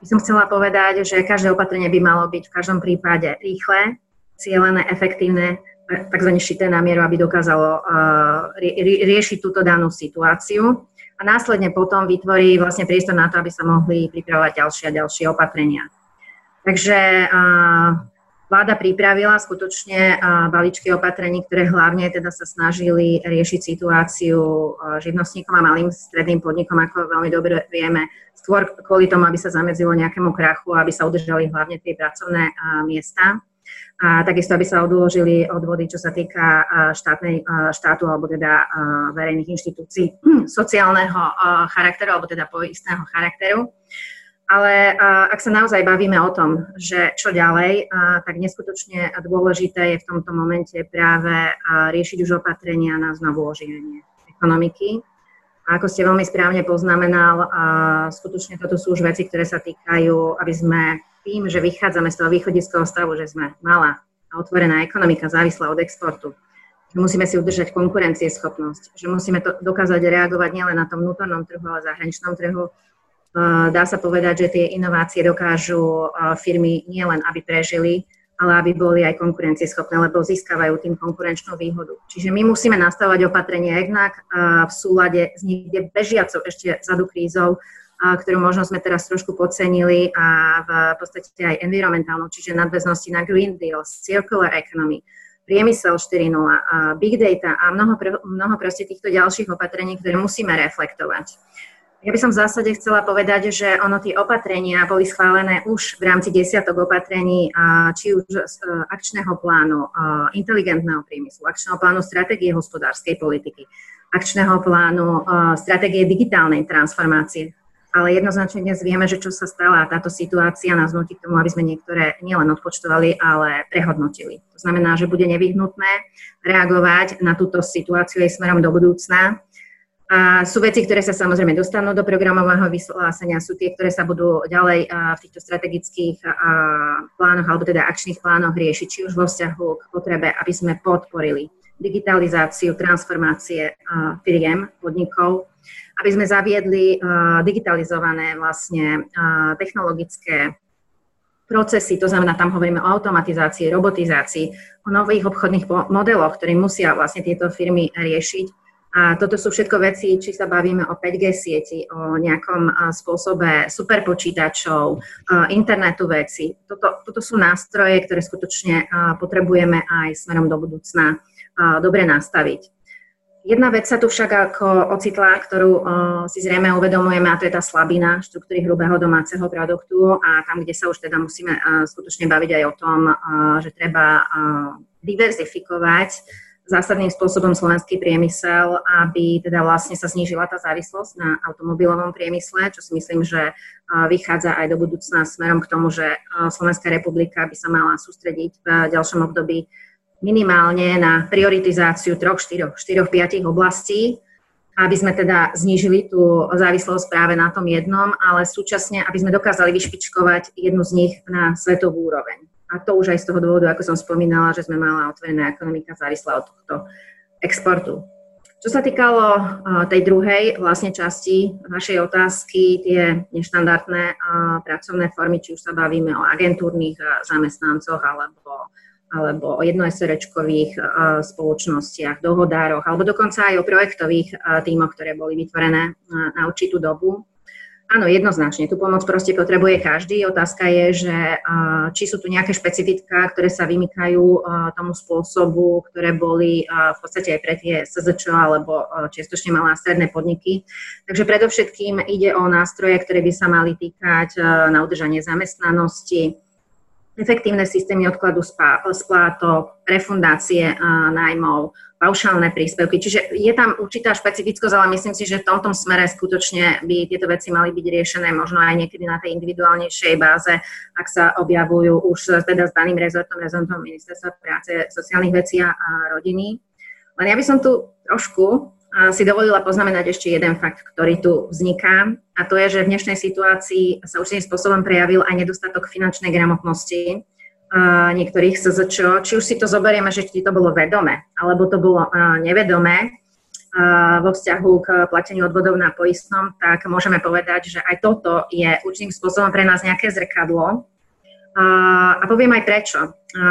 by som chcela povedať, že každé opatrenie by malo byť v každom prípade rýchle, cieľené, efektívne, tzv. šité na mieru, aby dokázalo riešiť túto danú situáciu a následne potom vytvorí vlastne priestor na to, aby sa mohli pripravovať ďalšie a ďalšie opatrenia. Takže Vláda pripravila skutočne balíčky opatrení, ktoré hlavne teda sa snažili riešiť situáciu živnostníkom a malým stredným podnikom, ako veľmi dobre vieme, skôr kvôli tomu, aby sa zamedzilo nejakému krachu, aby sa udržali hlavne tie pracovné miesta. A takisto, aby sa odložili odvody, čo sa týka štátnej, štátu alebo teda verejných inštitúcií sociálneho charakteru alebo teda poistného charakteru. Ale ak sa naozaj bavíme o tom, že čo ďalej, tak neskutočne dôležité je v tomto momente práve riešiť už opatrenia na znovu oživenie ekonomiky. A ako ste veľmi správne poznamenal, skutočne toto sú už veci, ktoré sa týkajú, aby sme tým, že vychádzame z toho východiskového stavu, že sme malá a otvorená ekonomika závislá od exportu, že musíme si udržať konkurencieschopnosť, že musíme to dokázať reagovať nielen na tom vnútornom trhu, ale zahraničnom trhu, Dá sa povedať, že tie inovácie dokážu firmy nielen, aby prežili, ale aby boli aj konkurencieschopné, lebo získavajú tým konkurenčnú výhodu. Čiže my musíme nastavovať opatrenia jednak v súlade s niekde bežiacou ešte zadu krízou, ktorú možno sme teraz trošku podcenili a v podstate aj environmentálnou, čiže nadväznosti na Green Deal, Circular Economy, priemysel 4.0, big data a mnoho, mnoho proste týchto ďalších opatrení, ktoré musíme reflektovať. Ja by som v zásade chcela povedať, že ono tie opatrenia boli schválené už v rámci desiatok opatrení, či už z e, akčného plánu inteligentného priemyslu, akčného plánu stratégie hospodárskej politiky, akčného plánu e, stratégie digitálnej transformácie. Ale jednoznačne dnes vieme, že čo sa stala táto situácia nás nutí k tomu, aby sme niektoré nielen odpočtovali, ale prehodnotili. To znamená, že bude nevyhnutné reagovať na túto situáciu aj smerom do budúcna a sú veci, ktoré sa samozrejme dostanú do programového vyhlásenia, sú tie, ktoré sa budú ďalej v týchto strategických plánoch alebo teda akčných plánoch riešiť, či už vo vzťahu k potrebe, aby sme podporili digitalizáciu, transformácie firiem, podnikov, aby sme zaviedli digitalizované vlastne technologické procesy, to znamená, tam hovoríme o automatizácii, robotizácii, o nových obchodných modeloch, ktoré musia vlastne tieto firmy riešiť a toto sú všetko veci, či sa bavíme o 5G sieti, o nejakom spôsobe superpočítačov, internetu veci. Toto, toto sú nástroje, ktoré skutočne potrebujeme aj smerom do budúcna dobre nastaviť. Jedna vec sa tu však ako ocitla, ktorú si zrejme uvedomujeme, a to je tá slabina štruktúry hrubého domáceho produktu a tam, kde sa už teda musíme skutočne baviť aj o tom, že treba diverzifikovať zásadným spôsobom slovenský priemysel, aby teda vlastne sa znížila tá závislosť na automobilovom priemysle, čo si myslím, že vychádza aj do budúcna smerom k tomu, že Slovenská republika by sa mala sústrediť v ďalšom období minimálne na prioritizáciu troch, štyroch, štyroch, piatich oblastí, aby sme teda znížili tú závislosť práve na tom jednom, ale súčasne, aby sme dokázali vyšpičkovať jednu z nich na svetovú úroveň. A to už aj z toho dôvodu, ako som spomínala, že sme mala otvorená ekonomika závislá od tohto exportu. Čo sa týkalo tej druhej vlastne časti vašej otázky, tie neštandardné pracovné formy, či už sa bavíme o agentúrnych zamestnancoch alebo, alebo o jednoeserečkových spoločnostiach, dohodároch, alebo dokonca aj o projektových tímoch, ktoré boli vytvorené na určitú dobu, Áno, jednoznačne. Tu pomoc proste potrebuje každý. Otázka je, že či sú tu nejaké špecifiká, ktoré sa vymykajú tomu spôsobu, ktoré boli v podstate aj pre tie SZČ alebo čiastočne malé a stredné podniky. Takže predovšetkým ide o nástroje, ktoré by sa mali týkať na udržanie zamestnanosti, efektívne systémy odkladu splátok, refundácie nájmov, paušálne príspevky. Čiže je tam určitá špecifickosť, ale myslím si, že v tomto smere skutočne by tieto veci mali byť riešené možno aj niekedy na tej individuálnejšej báze, ak sa objavujú už teda s daným rezortom, rezortom ministerstva práce, sociálnych vecí a rodiny. Len ja by som tu trošku si dovolila poznamenať ešte jeden fakt, ktorý tu vzniká, a to je, že v dnešnej situácii sa určitým spôsobom prejavil aj nedostatok finančnej gramotnosti niektorých SZČ, či už si to zoberieme, že či to bolo vedome, alebo to bolo nevedomé, vo vzťahu k plateniu odvodov na poistnom, tak môžeme povedať, že aj toto je určitým spôsobom pre nás nejaké zrkadlo. A poviem aj prečo.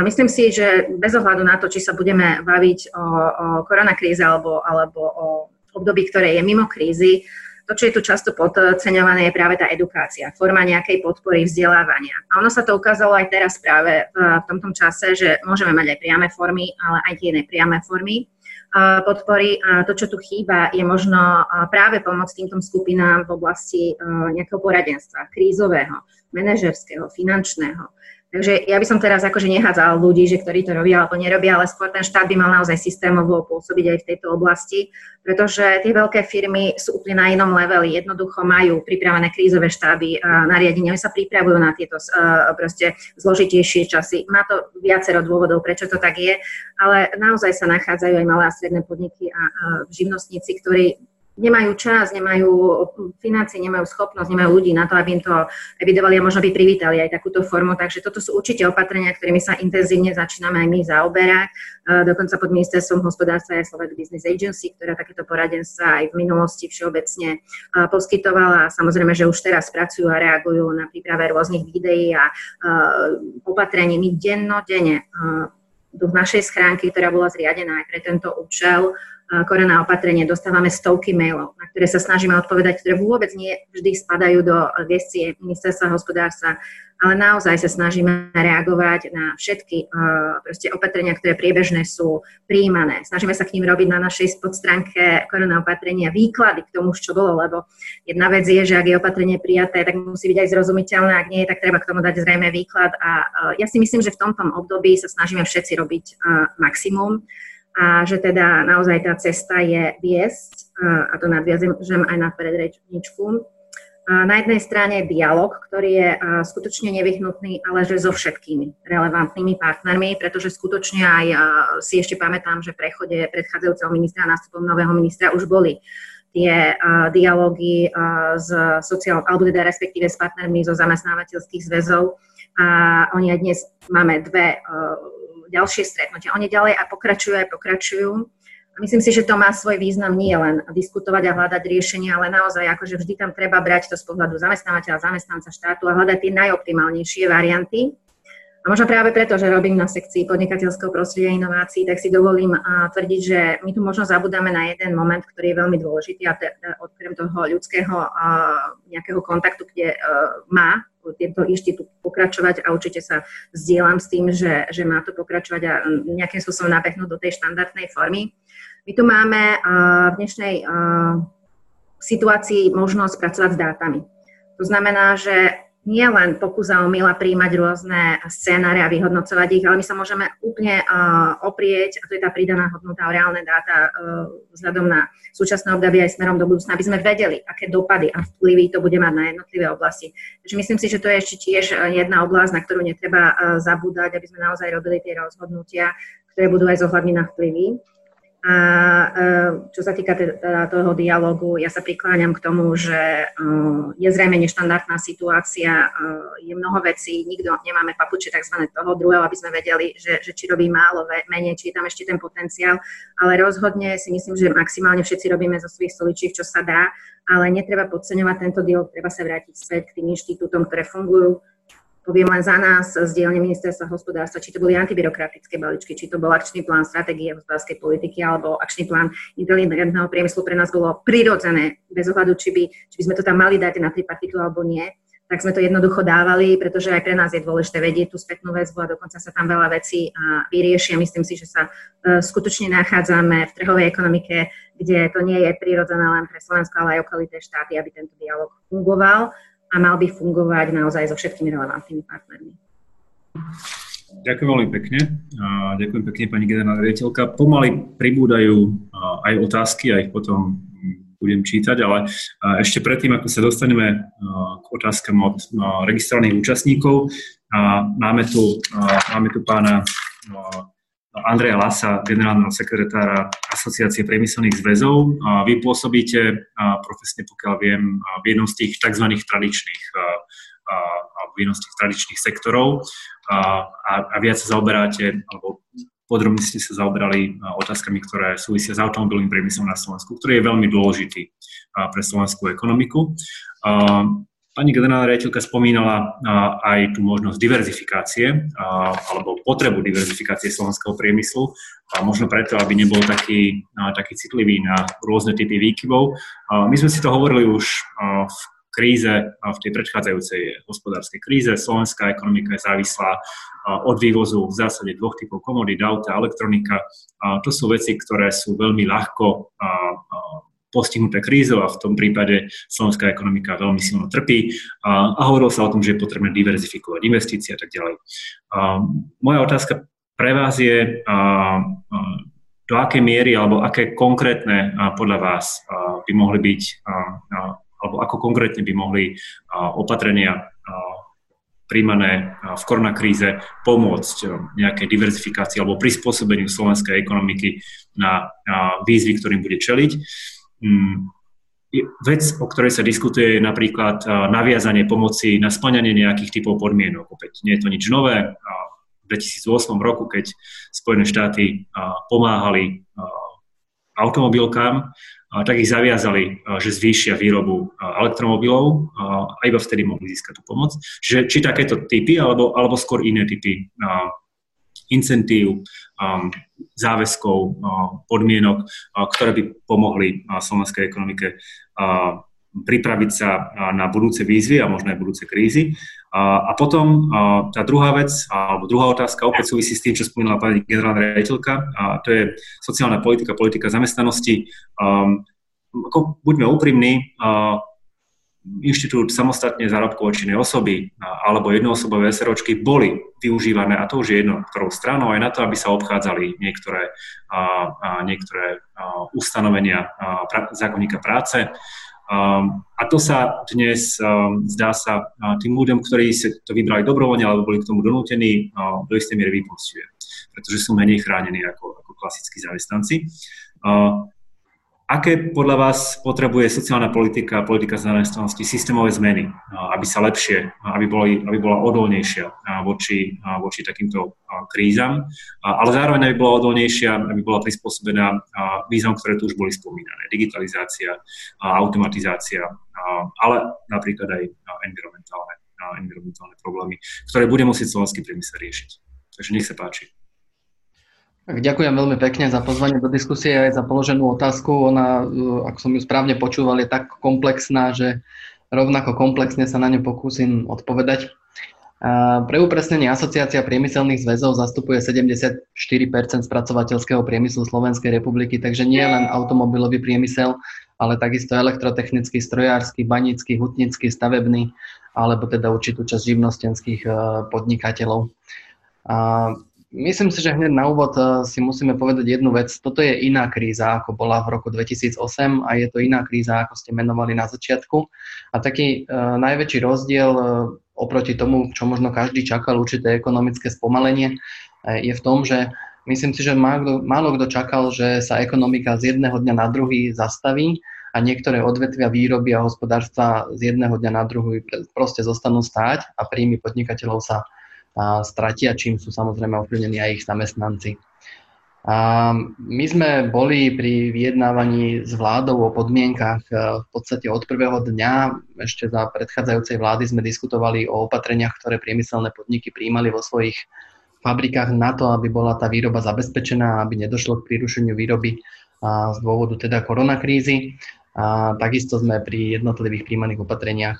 Myslím si, že bez ohľadu na to, či sa budeme baviť o, o koronakríze alebo, alebo o období, ktoré je mimo krízy, to, čo je tu často podceňované, je práve tá edukácia, forma nejakej podpory, vzdelávania. A ono sa to ukázalo aj teraz práve v, v tomto čase, že môžeme mať aj priame formy, ale aj tie nepriame formy podpory. A to, čo tu chýba, je možno práve pomoc týmto skupinám v oblasti nejakého poradenstva, krízového, manažerského, finančného. Takže ja by som teraz akože nehádzal ľudí, že ktorí to robia alebo nerobia, ale skôr ten štát by mal naozaj systémovo pôsobiť aj v tejto oblasti, pretože tie veľké firmy sú úplne na inom leveli. Jednoducho majú pripravené krízové štáby a nariadenia, sa pripravujú na tieto uh, proste zložitejšie časy. Má to viacero dôvodov, prečo to tak je, ale naozaj sa nachádzajú aj malé a stredné podniky a živnostníci, ktorí nemajú čas, nemajú financie, nemajú schopnosť, nemajú ľudí na to, aby im to evidovali a možno by privítali aj takúto formu. Takže toto sú určite opatrenia, ktorými sa intenzívne začíname aj my zaoberať. E, dokonca pod ministerstvom hospodárstva je Slovak Business Agency, ktorá takéto poradenstva aj v minulosti všeobecne e, poskytovala. Samozrejme, že už teraz pracujú a reagujú na príprave rôznych videí a e, opatrení. My dennodenne do našej schránky, ktorá bola zriadená aj pre tento účel, korona opatrenie, dostávame stovky mailov, na ktoré sa snažíme odpovedať, ktoré vôbec nie vždy spadajú do gestie ministerstva hospodárstva, ale naozaj sa snažíme reagovať na všetky uh, proste opatrenia, ktoré priebežné sú príjmané. Snažíme sa k ním robiť na našej podstránke korona opatrenia výklady k tomu, čo bolo, lebo jedna vec je, že ak je opatrenie prijaté, tak musí byť aj zrozumiteľné, ak nie, tak treba k tomu dať zrejme výklad a uh, ja si myslím, že v tomto období sa snažíme všetci robiť maximum a že teda naozaj tá cesta je viesť, a to nadviažem aj na predrečničku, na jednej strane dialog, ktorý je skutočne nevyhnutný, ale že so všetkými relevantnými partnermi, pretože skutočne aj si ešte pamätám, že v prechode predchádzajúceho ministra a nástupom nového ministra už boli tie dialógy s sociál, alebo teda respektíve s partnermi zo zamestnávateľských zväzov. A oni aj dnes máme dve ďalšie stretnutia. Oni ďalej a pokračujú aj pokračujú. A myslím si, že to má svoj význam nie len diskutovať a hľadať riešenia, ale naozaj akože vždy tam treba brať to z pohľadu zamestnávateľa, zamestnanca štátu a hľadať tie najoptimálnejšie varianty. A možno práve preto, že robím na sekcii podnikateľského prostredia inovácií, tak si dovolím tvrdiť, že my tu možno zabudáme na jeden moment, ktorý je veľmi dôležitý a teda okrem toho ľudského nejakého kontaktu, kde uh, má tento inštitút pokračovať a určite sa zdieľam s tým, že, že má to pokračovať a nejakým spôsobom nabehnúť do tej štandardnej formy. My tu máme v dnešnej situácii možnosť pracovať s dátami. To znamená, že nie len pokus a omyla príjmať rôzne scénáre a vyhodnocovať ich, ale my sa môžeme úplne uh, oprieť, a to je tá pridaná hodnota o reálne dáta uh, vzhľadom na súčasné obdobie aj smerom do budúcna, aby sme vedeli, aké dopady a vplyvy to bude mať na jednotlivé oblasti. Takže myslím si, že to je ešte tiež jedna oblasť, na ktorú netreba uh, zabúdať, aby sme naozaj robili tie rozhodnutia, ktoré budú aj zohľadní na vplyvy. A e, čo sa týka teda toho dialogu, ja sa prikláňam k tomu, že e, je zrejme neštandardná situácia, e, je mnoho vecí, nikto nemáme papuče tzv. toho druhého, aby sme vedeli, že, že či robí málo, menej, či je tam ešte ten potenciál, ale rozhodne si myslím, že maximálne všetci robíme zo svojich stoličiek, čo sa dá, ale netreba podceňovať tento dialog, treba sa vrátiť späť k tým inštitútom, ktoré fungujú, poviem len za nás z dielne ministerstva hospodárstva, či to boli antibyrokratické balíčky, či to bol akčný plán stratégie hospodárskej politiky alebo akčný plán inteligentného priemyslu, pre nás bolo prirodzené, bez ohľadu, či by, či by sme to tam mali dať na tripartitu alebo nie, tak sme to jednoducho dávali, pretože aj pre nás je dôležité vedieť tú spätnú väzbu a dokonca sa tam veľa vecí vyriešia. Myslím si, že sa e, skutočne nachádzame v trhovej ekonomike, kde to nie je prirodzené len pre Slovensko, ale aj okolité štáty, aby tento dialog fungoval a mal by fungovať naozaj so všetkými relevantnými partnermi. Ďakujem veľmi pekne. Ďakujem pekne, pani generálna riaditeľka. Pomaly pribúdajú aj otázky, a ich potom budem čítať, ale ešte predtým, ako sa dostaneme k otázkam od registrovaných účastníkov, máme tu, máme tu pána Andreja Lasa, generálneho sekretára Asociácie priemyselných zväzov. Vy pôsobíte profesne, pokiaľ viem, v jednom z tých tzv. tradičných v jednom z tých tradičných sektorov a, a, viac sa zaoberáte, alebo podrobne ste sa zaoberali otázkami, ktoré súvisia s automobilovým priemyslom na Slovensku, ktorý je veľmi dôležitý pre slovenskú ekonomiku. Pani generálna riaditeľka spomínala aj tú možnosť diverzifikácie alebo potrebu diverzifikácie slovenského priemyslu, a možno preto, aby nebol taký, taký citlivý na rôzne typy výkyvov. My sme si to hovorili už v kríze, v tej predchádzajúcej hospodárskej kríze. Slovenská ekonomika je závislá od vývozu v zásade dvoch typov komodít, auta, elektronika. To sú veci, ktoré sú veľmi ľahko postihnuté krízou a v tom prípade slovenská ekonomika veľmi silno trpí a, a hovorilo sa o tom, že je potrebné diverzifikovať investície a tak ďalej. A, moja otázka pre vás je, a, a, do akej miery alebo aké konkrétne a, podľa vás a, by mohli byť a, a, alebo ako konkrétne by mohli opatrenia príjmané v koronakríze pomôcť nejakej diverzifikácii alebo prispôsobeniu slovenskej ekonomiky na výzvy, ktorým bude čeliť. Mm, vec, o ktorej sa diskutuje, je napríklad naviazanie pomoci na splňanie nejakých typov podmienok. Opäť nie je to nič nové. V 2008 roku, keď Spojené štáty pomáhali automobilkám, tak ich zaviazali, že zvýšia výrobu elektromobilov a iba vtedy mohli získať tú pomoc. Čiže či takéto typy, alebo, alebo skôr iné typy incentív, záväzkov, podmienok, ktoré by pomohli slovenskej ekonomike pripraviť sa na budúce výzvy a možno aj budúce krízy. A potom tá druhá vec, alebo druhá otázka opäť súvisí s tým, čo spomínala pani generálna riaditeľka, a to je sociálna politika, politika zamestnanosti. Ako, buďme úprimní, inštitút samostatne zárobkovo činnej osoby alebo jednoosobové SROčky boli využívané, a to už je jedno, ktorou stranou, aj na to, aby sa obchádzali niektoré, a, a niektoré a, ustanovenia pra, zákonníka práce. Um, a to sa dnes, um, zdá sa, tým ľuďom, ktorí si to vybrali dobrovoľne alebo boli k tomu donútení, uh, do istej miery vypostuje, pretože sú menej chránení ako, ako klasickí zamestnanci. Aké podľa vás potrebuje sociálna politika a politika zamestnanosti systémové zmeny, aby sa lepšie, aby, boli, aby bola odolnejšia voči, voči takýmto krízam, ale zároveň aby bola odolnejšia, aby bola prispôsobená výzvam, ktoré tu už boli spomínané. Digitalizácia, automatizácia, ale napríklad aj environmentálne, environmentálne problémy, ktoré bude musieť slovenský priemysel riešiť. Takže nech sa páči. Ďakujem veľmi pekne za pozvanie do diskusie aj za položenú otázku. Ona, e, ak som ju správne počúval, je tak komplexná, že rovnako komplexne sa na ňu pokúsim odpovedať. Pre upresnenie Asociácia priemyselných zväzov zastupuje 74% spracovateľského priemyslu Slovenskej republiky, takže nie len automobilový priemysel, ale takisto elektrotechnický, strojársky, banický, hutnický, stavebný, alebo teda určitú časť živnostenských e, podnikateľov. Myslím si, že hneď na úvod eh, si musíme povedať jednu vec. Toto je iná kríza, ako bola v roku 2008 a je to iná kríza, ako ste menovali na začiatku. A taký uh, najväčší rozdiel uh, oproti tomu, čo možno každý čakal, určité ekonomické spomalenie, je v tom, že myslím si, že málo, málo kto čakal, že sa ekonomika z jedného dňa na druhý zastaví a niektoré odvetvia výroby a hospodárstva z jedného dňa na druhý proste zostanú stáť a príjmy podnikateľov sa a stratia, čím sú samozrejme ovplyvnení aj ich zamestnanci. A my sme boli pri vyjednávaní s vládou o podmienkach e, v podstate od prvého dňa, ešte za predchádzajúcej vlády sme diskutovali o opatreniach, ktoré priemyselné podniky príjmali vo svojich fabrikách na to, aby bola tá výroba zabezpečená, aby nedošlo k prírušeniu výroby z dôvodu teda koronakrízy. A takisto sme pri jednotlivých príjmaných opatreniach,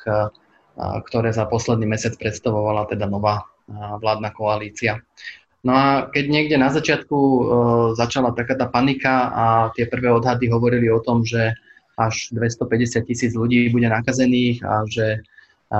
ktoré za posledný mesiac predstavovala teda nová vládna koalícia. No a keď niekde na začiatku e, začala taká tá panika a tie prvé odhady hovorili o tom, že až 250 tisíc ľudí bude nakazených a že e,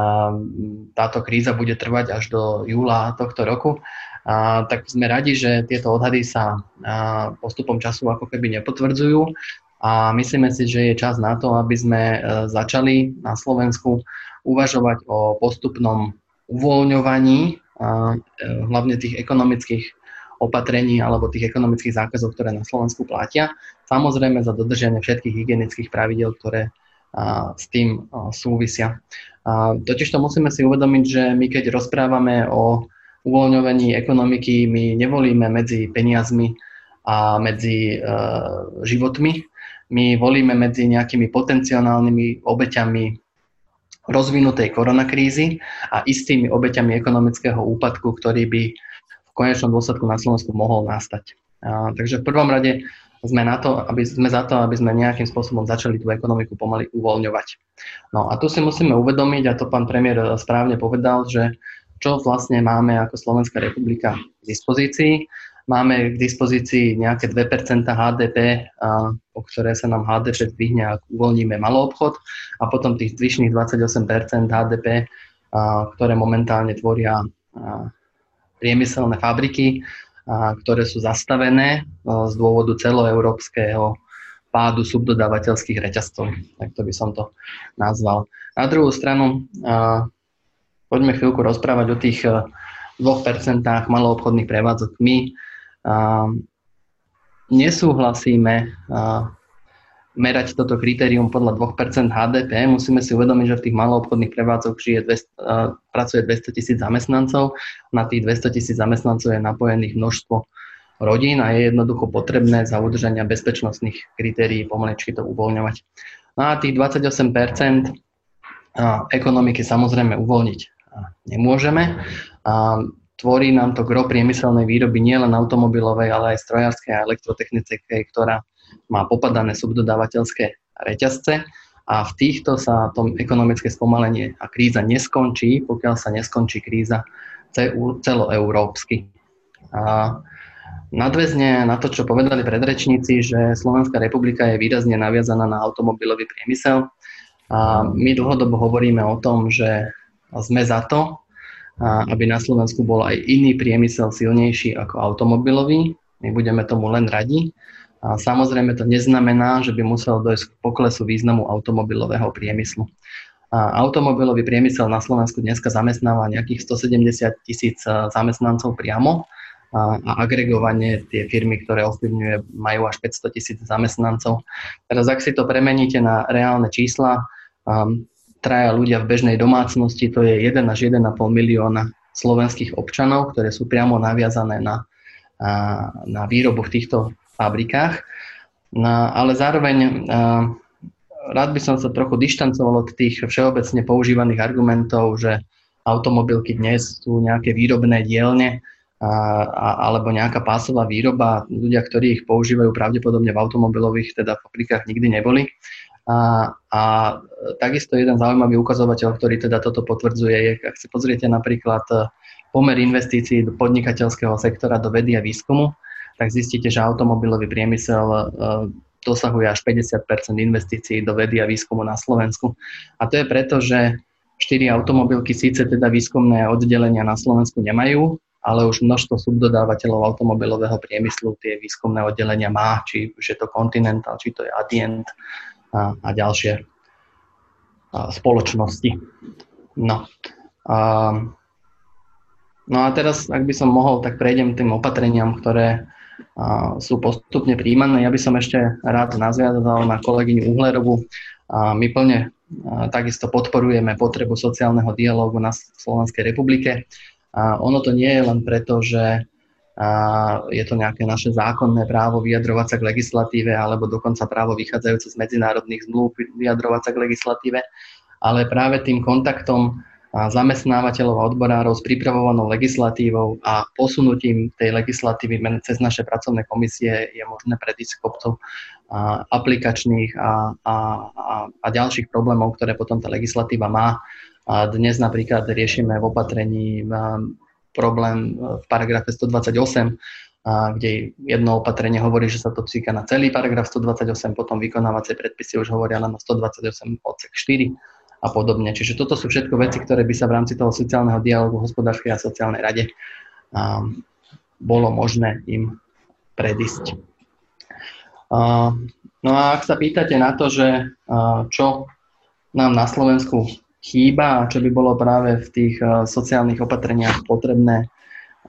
táto kríza bude trvať až do júla tohto roku, a, tak sme radi, že tieto odhady sa a, postupom času ako keby nepotvrdzujú a myslíme si, že je čas na to, aby sme e, začali na Slovensku uvažovať o postupnom uvoľňovaní E, hlavne tých ekonomických opatrení alebo tých ekonomických zákazov, ktoré na Slovensku platia. Samozrejme za dodržanie všetkých hygienických pravidel, ktoré s tým súvisia. Totiž to musíme si uvedomiť, že my keď rozprávame o uvoľňovaní ekonomiky, my nevolíme medzi peniazmi a medzi životmi, my volíme medzi nejakými potenciálnymi obeťami rozvinutej koronakrízy a istými obeťami ekonomického úpadku, ktorý by v konečnom dôsledku na Slovensku mohol nastať. A, takže v prvom rade sme, na to, aby, sme za to, aby sme nejakým spôsobom začali tú ekonomiku pomaly uvoľňovať. No a tu si musíme uvedomiť, a to pán premiér správne povedal, že čo vlastne máme ako Slovenská republika v dispozícii. Máme k dispozícii nejaké 2% HDP, a, o ktoré sa nám HDP zdvihne, ak uvoľníme malý obchod a potom tých zvyšných 28% HDP, a, ktoré momentálne tvoria a, priemyselné fabriky, a, ktoré sú zastavené a, z dôvodu celoeurópskeho pádu subdodávateľských reťazcov. Tak to by som to nazval. Na druhú stranu, a, poďme chvíľku rozprávať o tých 2% maloobchodných prevádzok. My nesúhlasíme merať toto kritérium podľa 2% HDP, musíme si uvedomiť, že v tých maloobchodných prevádzok žije 200, pracuje 200 tisíc zamestnancov. Na tých 200 tisíc zamestnancov je napojených množstvo rodín a je jednoducho potrebné za udržania bezpečnostných kritérií pomalečky to uvoľňovať. No a tých 28% ekonomiky samozrejme uvoľniť nemôžeme. Tvorí nám to gro priemyselnej výroby nielen automobilovej, ale aj strojárskej a elektrotechnickej, ktorá má popadané subdodávateľské reťazce a v týchto sa to ekonomické spomalenie a kríza neskončí, pokiaľ sa neskončí kríza celoeurópsky. A nadväzne na to, čo povedali predrečníci, že Slovenská republika je výrazne naviazaná na automobilový priemysel. A my dlhodobo hovoríme o tom, že sme za to, aby na Slovensku bol aj iný priemysel silnejší ako automobilový. My budeme tomu len radi. A samozrejme to neznamená, že by muselo dojsť k poklesu významu automobilového priemyslu. A automobilový priemysel na Slovensku dneska zamestnáva nejakých 170 tisíc zamestnancov priamo a, a agregovanie tie firmy, ktoré ovplyvňuje, majú až 500 tisíc zamestnancov. Teraz ak si to premeníte na reálne čísla, um, traja ľudia v bežnej domácnosti, to je 1 až 1,5 milióna slovenských občanov, ktoré sú priamo naviazané na, na výrobu v týchto fabrikách. No, ale zároveň rád by som sa trochu dištancoval od tých všeobecne používaných argumentov, že automobilky dnes sú nejaké výrobné dielne a, a, alebo nejaká pásová výroba. Ľudia, ktorí ich používajú pravdepodobne v automobilových teda fabrikách nikdy neboli. A, a takisto jeden zaujímavý ukazovateľ, ktorý teda toto potvrdzuje, je, ak si pozriete napríklad e, pomer investícií do podnikateľského sektora do vedy a výskumu, tak zistíte, že automobilový priemysel e, dosahuje až 50% investícií do vedy a výskumu na Slovensku. A to je preto, že štyri automobilky síce teda výskumné oddelenia na Slovensku nemajú, ale už množstvo subdodávateľov automobilového priemyslu tie výskumné oddelenia má, či už je to Continental, či to je Adient, a, a ďalšie a, spoločnosti. No. A, no a teraz, ak by som mohol, tak prejdem tým opatreniam, ktoré a, sú postupne príjmané. Ja by som ešte rád nazviazal na kolegyňu Uhlerovu. A my plne a, takisto podporujeme potrebu sociálneho dialógu na Slovenskej republike. A ono to nie je len preto, že a je to nejaké naše zákonné právo vyjadrovať sa k legislatíve alebo dokonca právo vychádzajúce z medzinárodných zmluv vyjadrovať sa k legislatíve, ale práve tým kontaktom zamestnávateľov a odborárov s pripravovanou legislatívou a posunutím tej legislatívy cez naše pracovné komisie je možné predísť kopcov aplikačných a, a, a, a ďalších problémov, ktoré potom tá legislatíva má. A dnes napríklad riešime v opatrení problém e, v paragrafe 128, a kde jedno opatrenie hovorí, že sa to týka na celý paragraf 128, potom vykonávacie predpisy už hovoria len na 128 odsek 4 a podobne. Čiže toto sú všetko veci, ktoré by sa v rámci toho sociálneho dialogu hospodárskej a sociálnej rade a, bolo možné im predísť. A, no a ak sa pýtate na to, že a, čo nám na Slovensku chýba a čo by bolo práve v tých uh, sociálnych opatreniach potrebné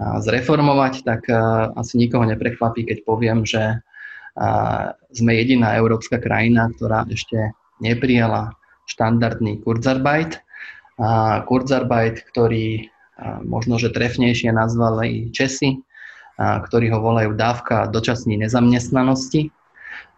zreformovať, tak uh, asi nikoho neprekvapí, keď poviem, že sme jediná európska krajina, ktorá ešte neprijala štandardný Kurzarbeit. Kurzarbeit, ktorý možno, že trefnejšie nazvali Česi, ktorí ho volajú dávka dočasnej nezamestnanosti.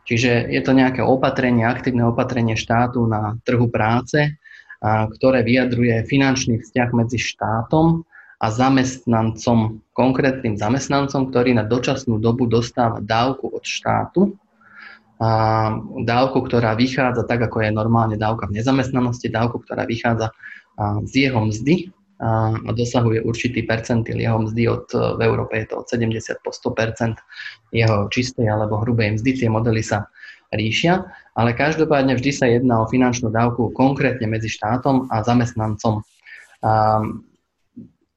Čiže je to nejaké opatrenie, aktívne opatrenie štátu na trhu práce, ktoré vyjadruje finančný vzťah medzi štátom a zamestnancom, konkrétnym zamestnancom, ktorý na dočasnú dobu dostáva dávku od štátu. A dávku, ktorá vychádza tak, ako je normálne dávka v nezamestnanosti, dávku, ktorá vychádza z jeho mzdy a dosahuje určitý percentil jeho mzdy od, v Európe je to od 70 po 100% jeho čistej alebo hrubej mzdy. Tie modely sa ríšia, ale každopádne vždy sa jedná o finančnú dávku konkrétne medzi štátom a zamestnancom. A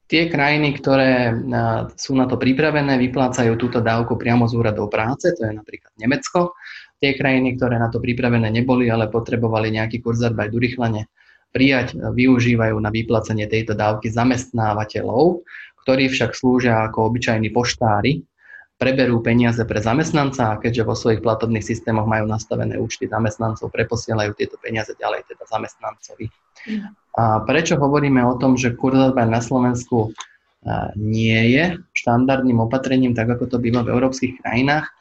tie krajiny, ktoré sú na to pripravené, vyplácajú túto dávku priamo z úradov práce, to je napríklad Nemecko. Tie krajiny, ktoré na to pripravené neboli, ale potrebovali nejaký kurz arbeit urychlene, prijať, využívajú na vyplacenie tejto dávky zamestnávateľov, ktorí však slúžia ako obyčajní poštári, preberú peniaze pre zamestnanca a keďže vo svojich platobných systémoch majú nastavené účty zamestnancov, preposielajú tieto peniaze ďalej teda zamestnancovi. A prečo hovoríme o tom, že kurzarbeit na Slovensku nie je štandardným opatrením, tak ako to býva v európskych krajinách,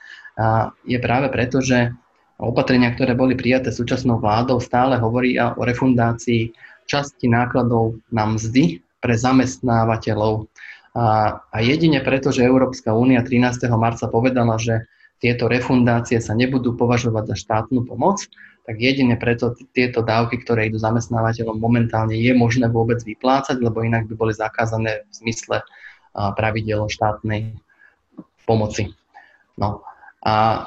je práve preto, že opatrenia, ktoré boli prijaté súčasnou vládou, stále hovoria o refundácii časti nákladov na mzdy pre zamestnávateľov. A, a jedine preto, že Európska únia 13. marca povedala, že tieto refundácie sa nebudú považovať za štátnu pomoc, tak jedine preto tieto dávky, ktoré idú zamestnávateľom momentálne je možné vôbec vyplácať, lebo inak by boli zakázané v zmysle pravidel štátnej pomoci. No. A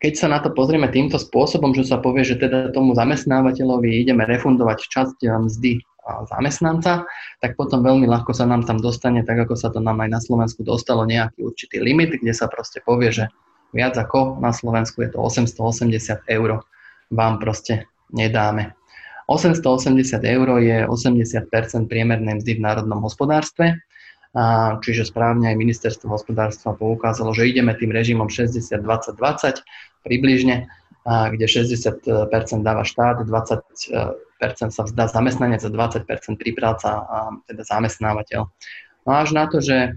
keď sa na to pozrieme týmto spôsobom, že sa povie, že teda tomu zamestnávateľovi ideme refundovať časť mzdy zamestnanca, tak potom veľmi ľahko sa nám tam dostane, tak ako sa to nám aj na Slovensku dostalo, nejaký určitý limit, kde sa proste povie, že viac ako na Slovensku je to 880 eur, vám proste nedáme. 880 eur je 80% priemernej mzdy v národnom hospodárstve čiže správne aj ministerstvo hospodárstva poukázalo, že ideme tým režimom 60-20-20 približne, kde 60% dáva štát, 20% sa vzdá zamestnanec a 20% pripráca a teda zamestnávateľ. No až na to, že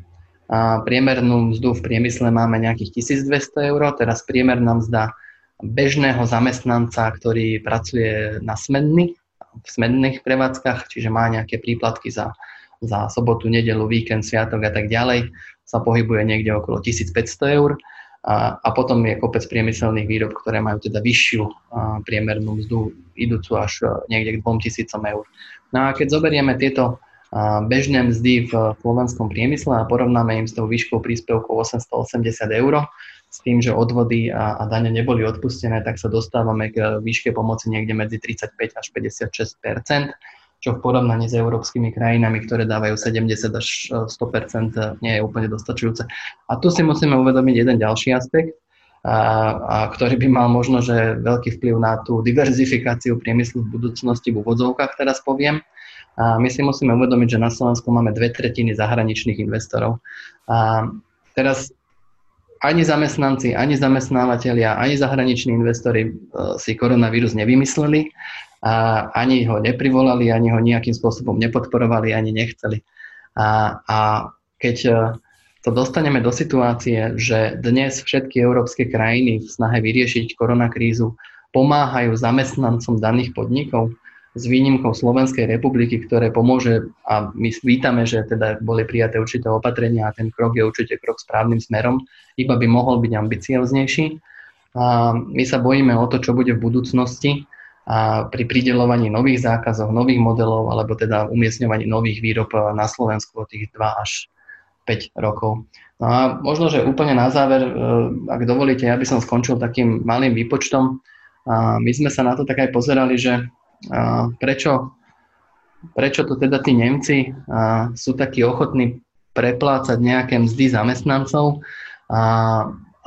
priemernú mzdu v priemysle máme nejakých 1200 eur, teraz priemerná mzda bežného zamestnanca, ktorý pracuje na smenny, v smenných prevádzkach, čiže má nejaké príplatky za za sobotu, nedelu, víkend, sviatok a tak ďalej sa pohybuje niekde okolo 1500 eur. A, a potom je kopec priemyselných výrob, ktoré majú teda vyššiu a, priemernú mzdu, idúcu až a, niekde k 2000 eur. No a keď zoberieme tieto a, bežné mzdy v slovenskom priemysle a porovnáme im s tou výškou príspevkov 880 eur, s tým, že odvody a, a dane neboli odpustené, tak sa dostávame k výške pomoci niekde medzi 35 až 56 čo v porovnaní s európskymi krajinami, ktoré dávajú 70 až 100 nie je úplne dostačujúce. A tu si musíme uvedomiť jeden ďalší aspekt, a, a ktorý by mal možno, že veľký vplyv na tú diverzifikáciu priemyslu v budúcnosti v úvodzovkách, teraz poviem. A my si musíme uvedomiť, že na Slovensku máme dve tretiny zahraničných investorov. A teraz ani zamestnanci, ani zamestnávateľia, ani zahraniční investori e, si koronavírus nevymysleli a ani ho neprivolali, ani ho nejakým spôsobom nepodporovali, ani nechceli. A, a keď e, to dostaneme do situácie, že dnes všetky európske krajiny v snahe vyriešiť koronakrízu pomáhajú zamestnancom daných podnikov, s výnimkou Slovenskej republiky, ktoré pomôže a my vítame, že teda boli prijaté určité opatrenia a ten krok je určite krok správnym smerom, iba by mohol byť ambicioznejší. A my sa bojíme o to, čo bude v budúcnosti, a pri pridelovaní nových zákazov, nových modelov alebo teda umiestňovaní nových výrob na Slovensku od tých 2 až 5 rokov. No a možno, že úplne na záver, e, ak dovolíte, ja by som skončil takým malým výpočtom. My sme sa na to tak aj pozerali, že prečo, prečo to teda tí Nemci sú takí ochotní preplácať nejaké mzdy zamestnancov a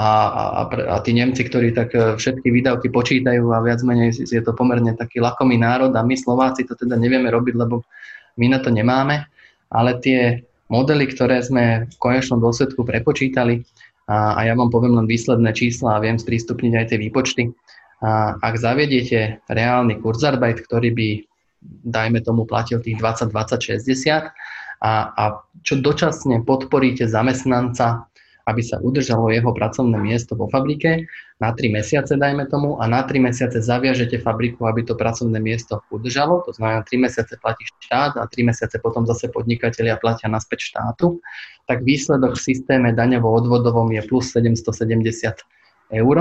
a, a, a tí Nemci, ktorí tak e, všetky výdavky počítajú a viac menej je to pomerne taký lakomý národ a my Slováci to teda nevieme robiť, lebo my na to nemáme, ale tie modely, ktoré sme v konečnom dôsledku prepočítali a, a ja vám poviem len výsledné čísla a viem sprístupniť aj tie výpočty. A ak zavediete reálny kurzarbeit, ktorý by, dajme tomu, platil tých 20, 20, 60 a, a čo dočasne podporíte zamestnanca aby sa udržalo jeho pracovné miesto vo fabrike na 3 mesiace, dajme tomu, a na 3 mesiace zaviažete fabriku, aby to pracovné miesto udržalo, to znamená 3 mesiace platí štát a 3 mesiace potom zase podnikatelia platia naspäť štátu, tak výsledok v systéme daňovo-odvodovom je plus 770 eur.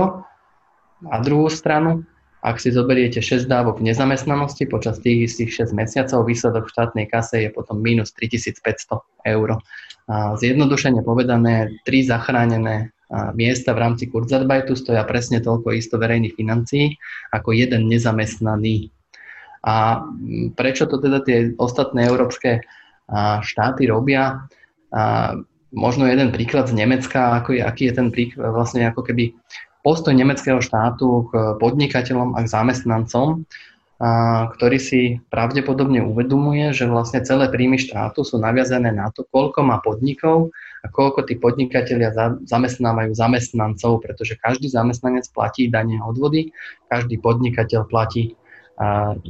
Na druhú stranu, ak si zoberiete 6 dávok nezamestnanosti počas tých istých 6 mesiacov, výsledok v štátnej kase je potom minus 3500 eur. Zjednodušene povedané, tri zachránené miesta v rámci Kurzarbeitu stoja presne toľko isto verejných financií ako jeden nezamestnaný. A prečo to teda tie ostatné európske štáty robia? Možno jeden príklad z Nemecka, ako je, aký je ten príklad, vlastne ako keby postoj nemeckého štátu k podnikateľom a k zamestnancom ktorý si pravdepodobne uvedomuje, že vlastne celé príjmy štátu sú naviazané na to, koľko má podnikov a koľko tí podnikatelia zamestnávajú zamestnancov, pretože každý zamestnanec platí dane a odvody, každý podnikateľ platí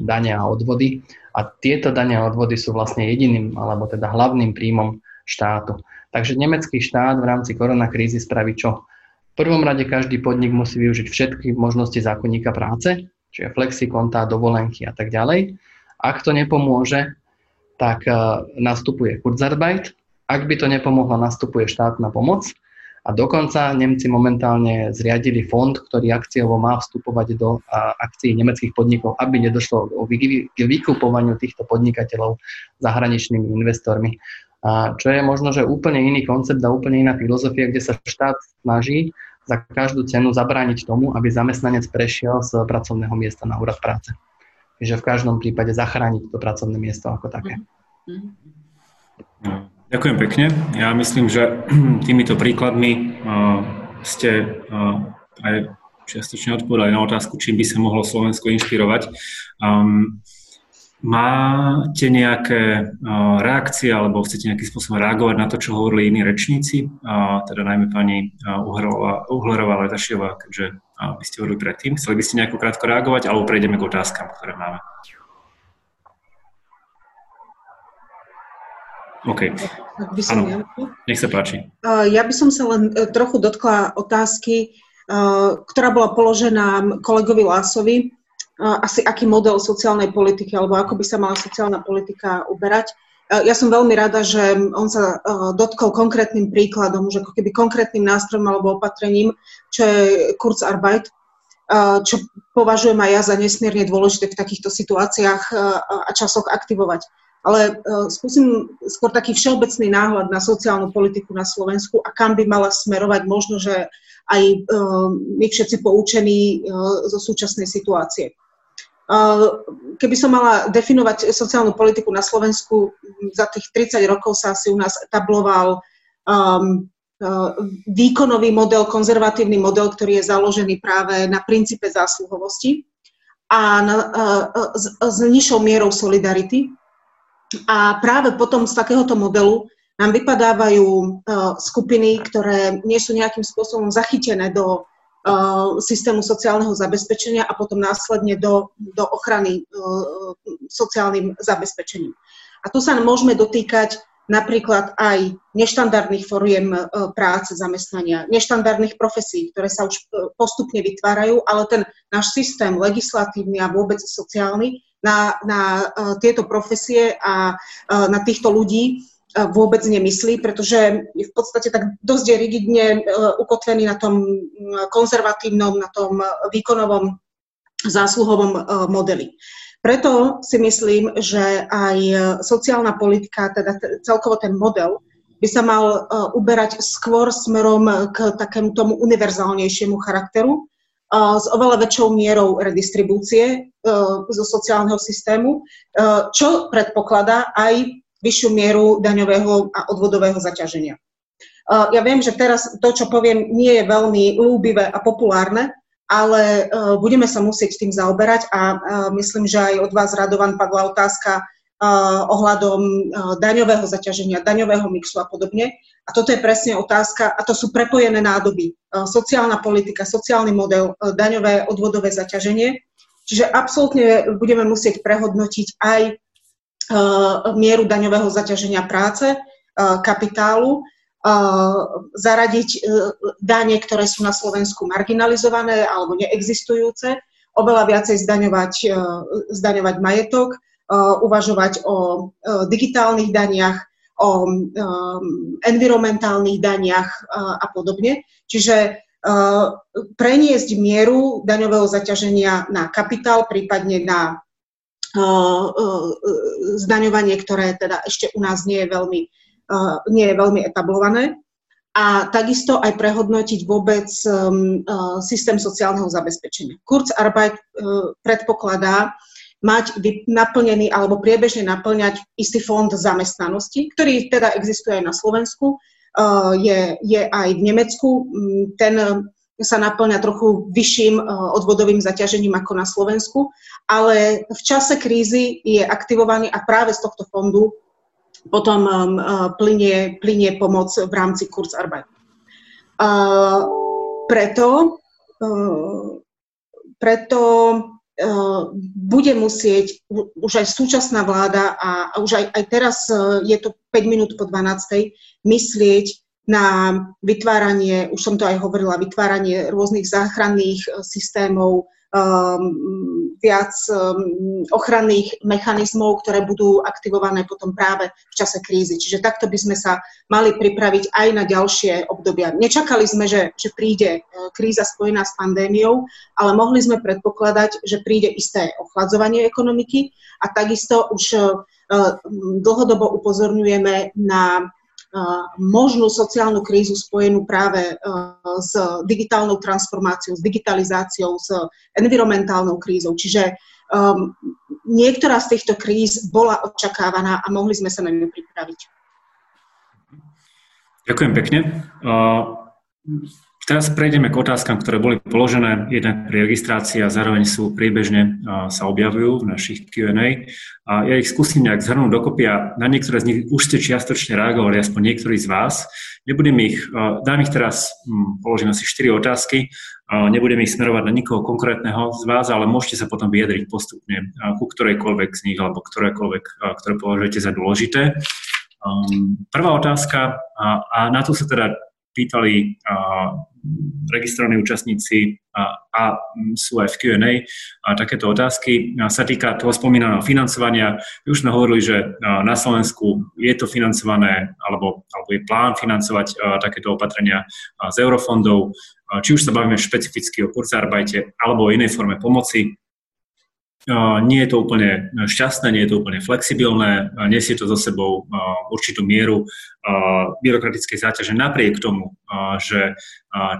dane a odvody a tieto dane a odvody sú vlastne jediným alebo teda hlavným príjmom štátu. Takže nemecký štát v rámci koronakrízy spraví čo? V prvom rade každý podnik musí využiť všetky možnosti zákonníka práce, čiže flexikonta, dovolenky a tak ďalej. Ak to nepomôže, tak uh, nastupuje Kurzarbeit. Ak by to nepomohlo, nastupuje štátna pomoc. A dokonca Nemci momentálne zriadili fond, ktorý akciovo má vstupovať do akcií nemeckých podnikov, aby nedošlo k vykupovaniu týchto podnikateľov zahraničnými investormi. A čo je možno, že úplne iný koncept a úplne iná filozofia, kde sa štát snaží za každú cenu zabrániť tomu, aby zamestnanec prešiel z pracovného miesta na úrad práce. Čiže v každom prípade zachrániť to pracovné miesto ako také. Ďakujem pekne. Ja myslím, že týmito príkladmi uh, ste uh, aj čiastočne odpovedali na otázku, čím by sa mohlo Slovensko inšpirovať. Um, Máte nejaké reakcie alebo chcete nejakým spôsobom reagovať na to, čo hovorili iní rečníci, teda najmä pani Uhlerová Letašiová, keďže vy ste hovorili predtým. Chceli by ste nejako krátko reagovať alebo prejdeme k otázkam, ktoré máme? OK. Áno, nech sa páči. Ja by som sa len e, trochu dotkla otázky, e, ktorá bola položená kolegovi Lásovi asi aký model sociálnej politiky alebo ako by sa mala sociálna politika uberať. Ja som veľmi rada, že on sa dotkol konkrétnym príkladom, že ako keby konkrétnym nástrojom alebo opatrením, čo je Kurzarbeit, čo považujem aj ja za nesmierne dôležité v takýchto situáciách a časoch aktivovať. Ale skúsim skôr taký všeobecný náhľad na sociálnu politiku na Slovensku a kam by mala smerovať možno, že aj my všetci poučení zo súčasnej situácie. Keby som mala definovať sociálnu politiku na Slovensku, za tých 30 rokov sa asi u nás etabloval um, uh, výkonový model, konzervatívny model, ktorý je založený práve na princípe zásluhovosti a na, uh, s, s nižšou mierou solidarity. A práve potom z takéhoto modelu nám vypadávajú skupiny, ktoré nie sú nejakým spôsobom zachytené do systému sociálneho zabezpečenia a potom následne do, do ochrany uh, sociálnym zabezpečením. A tu sa môžeme dotýkať napríklad aj neštandardných foriem uh, práce, zamestnania, neštandardných profesí, ktoré sa už postupne vytvárajú, ale ten náš systém legislatívny a vôbec sociálny na, na tieto profesie a na týchto ľudí vôbec nemyslí, pretože je v podstate tak dosť rigidne e, ukotvený na tom konzervatívnom, na tom výkonovom zásluhovom modeli. Preto si myslím, že aj sociálna politika, teda celkovo ten model, by sa mal uberať skôr smerom k takému tomu univerzálnejšiemu charakteru, s oveľa väčšou mierou redistribúcie zo sociálneho systému, čo predpokladá aj vyššiu mieru daňového a odvodového zaťaženia. Ja viem, že teraz to, čo poviem, nie je veľmi lúbivé a populárne, ale budeme sa musieť tým zaoberať a myslím, že aj od vás, Radovan, padla otázka, ohľadom daňového zaťaženia, daňového mixu a podobne. A toto je presne otázka, a to sú prepojené nádoby. Sociálna politika, sociálny model, daňové odvodové zaťaženie. Čiže absolútne budeme musieť prehodnotiť aj mieru daňového zaťaženia práce, kapitálu, zaradiť dane, ktoré sú na Slovensku marginalizované alebo neexistujúce, oveľa viacej zdaňovať, zdaňovať majetok, uvažovať o digitálnych daniach, o environmentálnych daniach a podobne. Čiže preniesť mieru daňového zaťaženia na kapitál, prípadne na zdaňovanie, ktoré teda ešte u nás nie je veľmi, nie je veľmi etablované. A takisto aj prehodnotiť vôbec systém sociálneho zabezpečenia. Kurzarbeit predpokladá mať naplnený alebo priebežne naplňať istý fond zamestnanosti, ktorý teda existuje aj na Slovensku, je, je aj v Nemecku. Ten sa naplňa trochu vyšším odvodovým zaťažením ako na Slovensku, ale v čase krízy je aktivovaný a práve z tohto fondu potom plinie, plinie pomoc v rámci Kurzarbeit. Preto, preto bude musieť už aj súčasná vláda a už aj, aj teraz e, je to 5 minút po 12. myslieť na vytváranie, už som to aj hovorila, vytváranie rôznych záchranných e, systémov, um, viac um, ochranných mechanizmov, ktoré budú aktivované potom práve v čase krízy. Čiže takto by sme sa mali pripraviť aj na ďalšie obdobia. Nečakali sme, že, že príde uh, kríza spojená s pandémiou, ale mohli sme predpokladať, že príde isté ochladzovanie ekonomiky a takisto už uh, dlhodobo upozorňujeme na možnú sociálnu krízu spojenú práve e, s digitálnou transformáciou, s digitalizáciou, s environmentálnou krízou. Čiže um, niektorá z týchto kríz bola očakávaná a mohli sme sa na ňu pripraviť. Ďakujem pekne. Uh, Teraz prejdeme k otázkam, ktoré boli položené jednak pri registrácii a zároveň sú priebežne sa objavujú v našich Q&A. A ja ich skúsim nejak zhrnúť dokopy a na niektoré z nich už ste čiastočne reagovali, aspoň niektorí z vás. Nebudem ich, dám ich teraz, hm, položím asi 4 otázky, nebudem ich smerovať na nikoho konkrétneho z vás, ale môžete sa potom vyjadriť postupne ku ktorejkoľvek z nich alebo ktorékoľvek, ktoré považujete za dôležité. Prvá otázka, a na tu sa teda pýtali registrovaní účastníci a, a sú aj v Q&A a takéto otázky. A sa týka toho spomínaného financovania, už sme hovorili, že na Slovensku je to financované, alebo, alebo je plán financovať a, takéto opatrenia z eurofondov, či už sa bavíme špecificky o kurzarbajte alebo o inej forme pomoci, nie je to úplne šťastné, nie je to úplne flexibilné, nesie to so sebou určitú mieru byrokratickej záťaže. Napriek tomu, že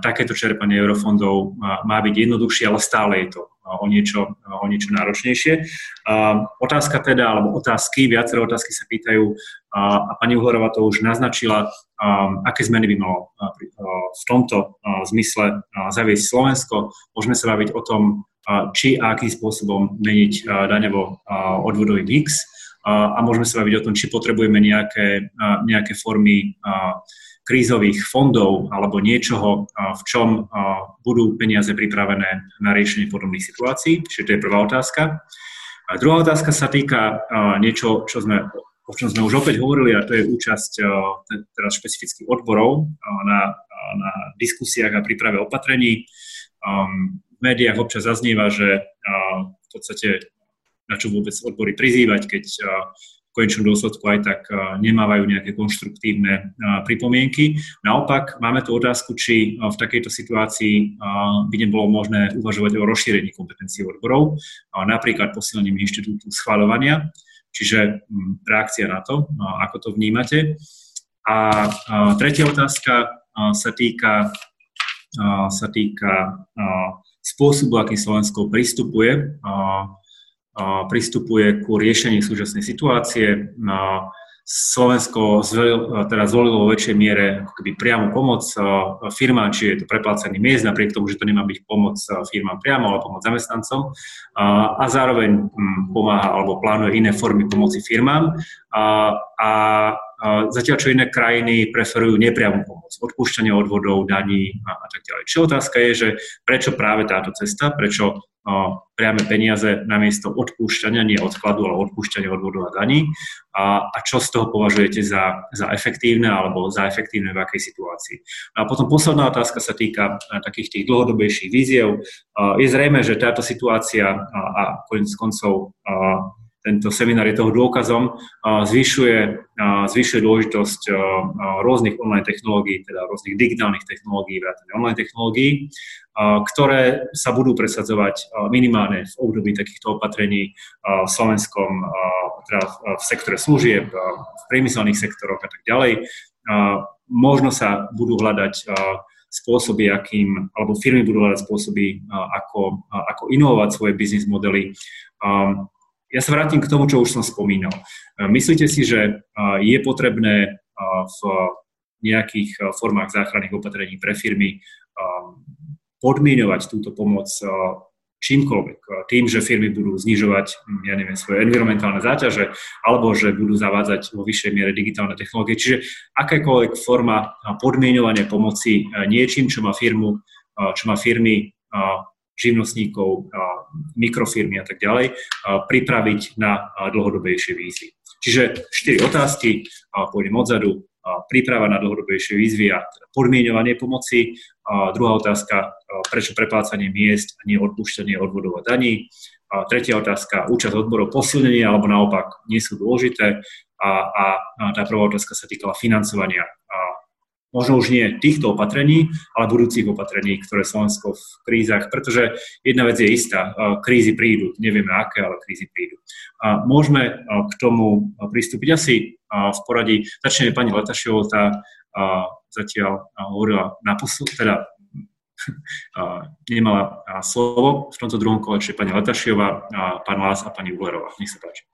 takéto čerpanie eurofondov má byť jednoduchšie, ale stále je to o niečo, o niečo náročnejšie. Otázka teda, alebo otázky, viaceré otázky sa pýtajú a pani Uhlerová to už naznačila, aké zmeny by malo v tomto zmysle zaviesť Slovensko. Môžeme sa baviť o tom, či a akým spôsobom meniť daňovo odvodový mix a môžeme sa baviť o tom, či potrebujeme nejaké, nejaké formy krízových fondov alebo niečoho, v čom budú peniaze pripravené na riešenie podobných situácií. Čiže to je prvá otázka. A druhá otázka sa týka niečo, čo sme, o čom sme už opäť hovorili, a to je účasť teraz špecifických odborov na, na diskusiách a príprave opatrení. V médiách občas zaznieva, že v podstate na čo vôbec odbory prizývať, keď konečnom dôsledku aj tak nemávajú nejaké konštruktívne pripomienky. Naopak, máme tu otázku, či v takejto situácii by nebolo možné uvažovať o rozšírení kompetencií odborov, napríklad posilnením inštitútu schváľovania, čiže reakcia na to, ako to vnímate. A tretia otázka sa týka, sa týka spôsobu, akým Slovensko pristupuje, pristupuje ku riešeniu súčasnej situácie. Slovensko zvolilo, teda zvolilo vo väčšej miere ako keby priamu pomoc firmám, či je to preplácaný miest, napriek tomu, že to nemá byť pomoc firmám priamo, ale pomoc zamestnancom a zároveň hm, pomáha alebo plánuje iné formy pomoci firmám a, a zatiaľ čo iné krajiny preferujú nepriamu pomoc, odpúšťanie odvodov, daní a, a tak ďalej. Čiže otázka je, že prečo práve táto cesta, prečo priame peniaze namiesto odpúšťania, nie odkladu, ale odpúšťania odvodov a daní a, a čo z toho považujete za, za efektívne alebo za efektívne v akej situácii. No a potom posledná otázka sa týka takých tých dlhodobejších víziev. Je zrejme, že táto situácia a, a konec koncov tento seminár je toho dôkazom, zvyšuje, zvyšuje dôležitosť rôznych online technológií, teda rôznych digitálnych technológií, vrátane online technológií, ktoré sa budú presadzovať minimálne v období takýchto opatrení v slovenskom, teda v sektore služieb, v priemyselných sektoroch a tak ďalej. Možno sa budú hľadať spôsoby, akým, alebo firmy budú hľadať spôsoby, ako, ako inovovať svoje biznis modely ja sa vrátim k tomu, čo už som spomínal. E, myslíte si, že e, je potrebné e, v nejakých formách záchranných opatrení pre firmy podmienovať túto pomoc čímkoľvek. Tým, že firmy budú znižovať, ja neviem, svoje environmentálne záťaže, alebo že budú zavádzať vo vyššej miere digitálne technológie. Čiže akákoľvek forma podmienovania pomoci niečím, čo má firmu, čo má firmy živnostníkov, mikrofirmy a tak ďalej, pripraviť na dlhodobejšie výzvy. Čiže štyri otázky, pôjdem odzadu, príprava na dlhodobejšie výzvy a teda podmienovanie pomoci. A druhá otázka, prečo preplácanie miest a nie odpúšťanie odvodov a daní. A tretia otázka, účasť odborov posilnenie alebo naopak nie sú dôležité. A, a, tá prvá otázka sa týkala financovania možno už nie týchto opatrení, ale budúcich opatrení, ktoré Slovensko v krízach, pretože jedna vec je istá, krízy prídu, nevieme aké, ale krízy prídu. A môžeme k tomu pristúpiť asi v poradí, začneme pani Letašiovou, tá zatiaľ hovorila naposled, teda nemala slovo v tomto druhom kole, čiže pani Letašiová, pán Lás a pani Ulerová. Nech sa páči.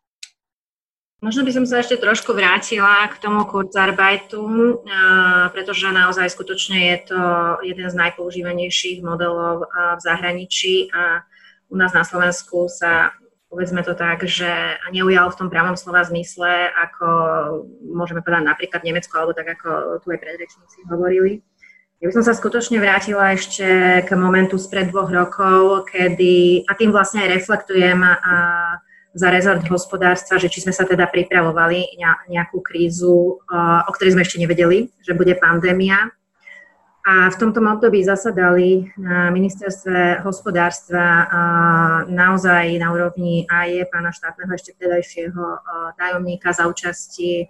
Možno by som sa ešte trošku vrátila k tomu Kurzarbeitu, pretože naozaj skutočne je to jeden z najpoužívanejších modelov v zahraničí a u nás na Slovensku sa povedzme to tak, že neujal v tom pravom slova zmysle, ako môžeme povedať napríklad v Nemecku, alebo tak ako tu aj predrečníci hovorili. Ja by som sa skutočne vrátila ešte k momentu spred dvoch rokov, kedy, a tým vlastne aj reflektujem a, za rezort hospodárstva, že či sme sa teda pripravovali na nejakú krízu, o ktorej sme ešte nevedeli, že bude pandémia. A v tomto období zasadali na ministerstve hospodárstva naozaj na úrovni AE, pána štátneho ešte vtedajšieho tajomníka za účasti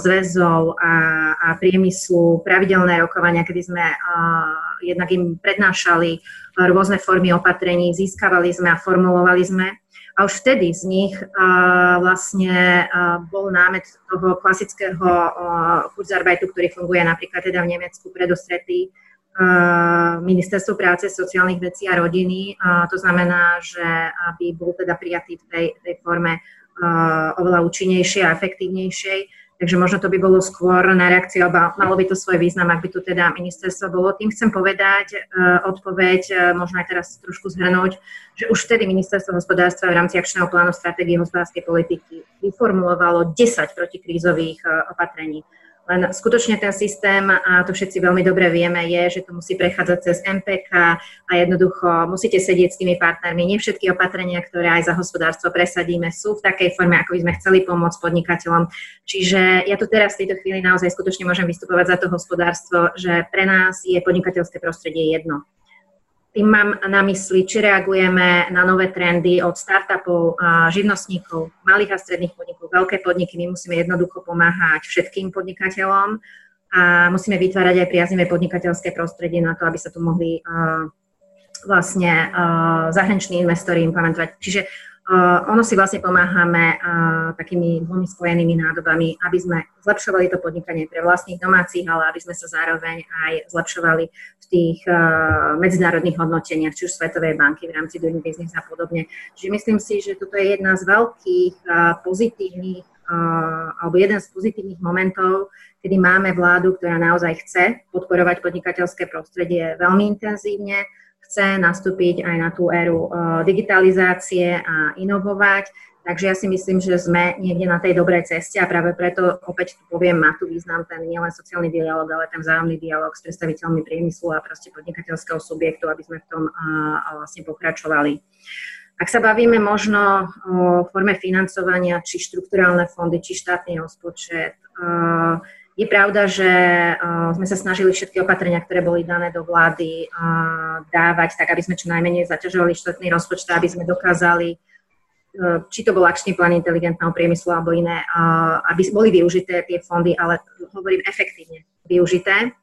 zväzov a, a priemyslu pravidelné rokovania, kedy sme jednak im prednášali rôzne formy opatrení, získavali sme a formulovali sme a už vtedy z nich vlastne bol námet toho klasického Kurzarbeitu, ktorý funguje napríklad teda v Nemecku predostretý Ministerstvo práce, sociálnych vecí a rodiny. To znamená, že aby bol teda prijatý v tej, tej forme oveľa účinnejšej a efektívnejšej Takže možno to by bolo skôr na reakciu, alebo malo by to svoj význam, ak by tu teda ministerstvo bolo. Tým chcem povedať uh, odpoveď, uh, možno aj teraz trošku zhrnúť, že už vtedy ministerstvo hospodárstva v rámci akčného plánu stratégie hospodárskej politiky vyformulovalo 10 protikrízových uh, opatrení. Len skutočne ten systém, a to všetci veľmi dobre vieme, je, že to musí prechádzať cez MPK a jednoducho musíte sedieť s tými partnermi. Nie všetky opatrenia, ktoré aj za hospodárstvo presadíme, sú v takej forme, ako by sme chceli pomôcť podnikateľom. Čiže ja tu teraz v tejto chvíli naozaj skutočne môžem vystupovať za to hospodárstvo, že pre nás je podnikateľské prostredie jedno. Tým mám na mysli, či reagujeme na nové trendy od startupov, živnostníkov, malých a stredných podnikov, veľké podniky. My musíme jednoducho pomáhať všetkým podnikateľom a musíme vytvárať aj priaznivé podnikateľské prostredie na to, aby sa tu mohli vlastne zahraniční investori implementovať. Čiže ono si vlastne pomáhame takými dvomi spojenými nádobami, aby sme zlepšovali to podnikanie pre vlastných domácich, ale aby sme sa zároveň aj zlepšovali v tých medzinárodných hodnoteniach, či už Svetovej banky v rámci Doing Business a podobne. Čiže myslím si, že toto je jedna z veľkých pozitívnych alebo jeden z pozitívnych momentov, kedy máme vládu, ktorá naozaj chce podporovať podnikateľské prostredie veľmi intenzívne, chce nastúpiť aj na tú éru digitalizácie a inovovať. Takže ja si myslím, že sme niekde na tej dobrej ceste a práve preto opäť tu poviem, má tu význam ten nielen sociálny dialog, ale ten vzájomný dialog s predstaviteľmi priemyslu a proste podnikateľského subjektu, aby sme v tom vlastne pokračovali. Ak sa bavíme možno o forme financovania, či štrukturálne fondy, či štátny rozpočet, je pravda, že sme sa snažili všetky opatrenia, ktoré boli dané do vlády, dávať tak, aby sme čo najmenej zaťažovali štátny rozpočet, aby sme dokázali E, či to bol akčný plán inteligentného priemyslu alebo iné, aby boli využité tie fondy, ale hovorím efektívne využité.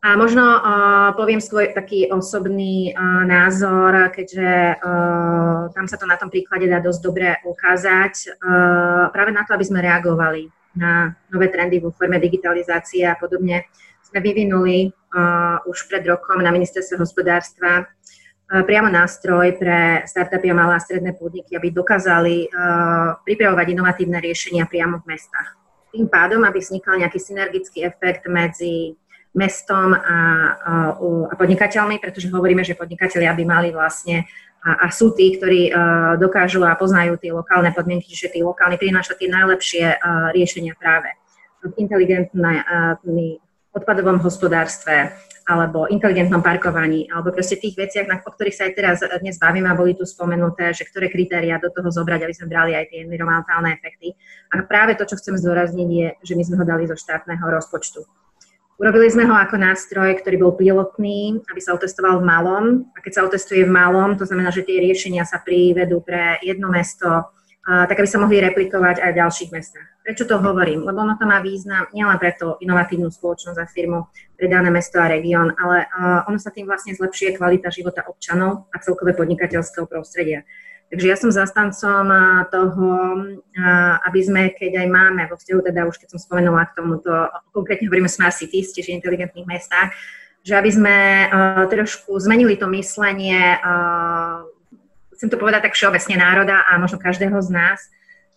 A možno uh, poviem svoj taký osobný uh, názor, keďže uh, tam sa to na tom príklade dá dosť dobre ukázať, uh, práve na to, aby sme reagovali na nové trendy vo forme digitalizácie a podobne, sme vyvinuli uh, už pred rokom na ministerstve hospodárstva priamo nástroj pre startupy a malé a stredné podniky, aby dokázali pripravovať inovatívne riešenia priamo v mestách. Tým pádom, aby vznikal nejaký synergický efekt medzi mestom a, a, a podnikateľmi, pretože hovoríme, že podnikatelia by mali vlastne a, a sú tí, ktorí uh, dokážu a poznajú tie lokálne podmienky, že tí lokálni prinášajú tie najlepšie uh, riešenia práve v inteligentnej uh, odpadovom hospodárstve, alebo inteligentnom parkovaní, alebo proste tých veciach, na, o ktorých sa aj teraz dnes bavíme a boli tu spomenuté, že ktoré kritéria do toho zobrať, aby sme brali aj tie environmentálne efekty. A práve to, čo chcem zdôrazniť, je, že my sme ho dali zo štátneho rozpočtu. Urobili sme ho ako nástroj, ktorý bol pilotný, aby sa otestoval v malom. A keď sa otestuje v malom, to znamená, že tie riešenia sa privedú pre jedno mesto, tak aby sa mohli replikovať aj v ďalších mestách. Prečo to hovorím? Lebo ono to má význam nielen pre tú inovatívnu spoločnosť a firmu, pre dané mesto a región, ale ono sa tým vlastne zlepšuje kvalita života občanov a celkové podnikateľského prostredia. Takže ja som zastancom toho, aby sme, keď aj máme vo vzťahu, teda už keď som spomenula k tomuto, konkrétne hovoríme Smart Cities, tiež inteligentných mestách, že aby sme uh, trošku zmenili to myslenie, uh, chcem to povedať tak všeobecne národa a možno každého z nás,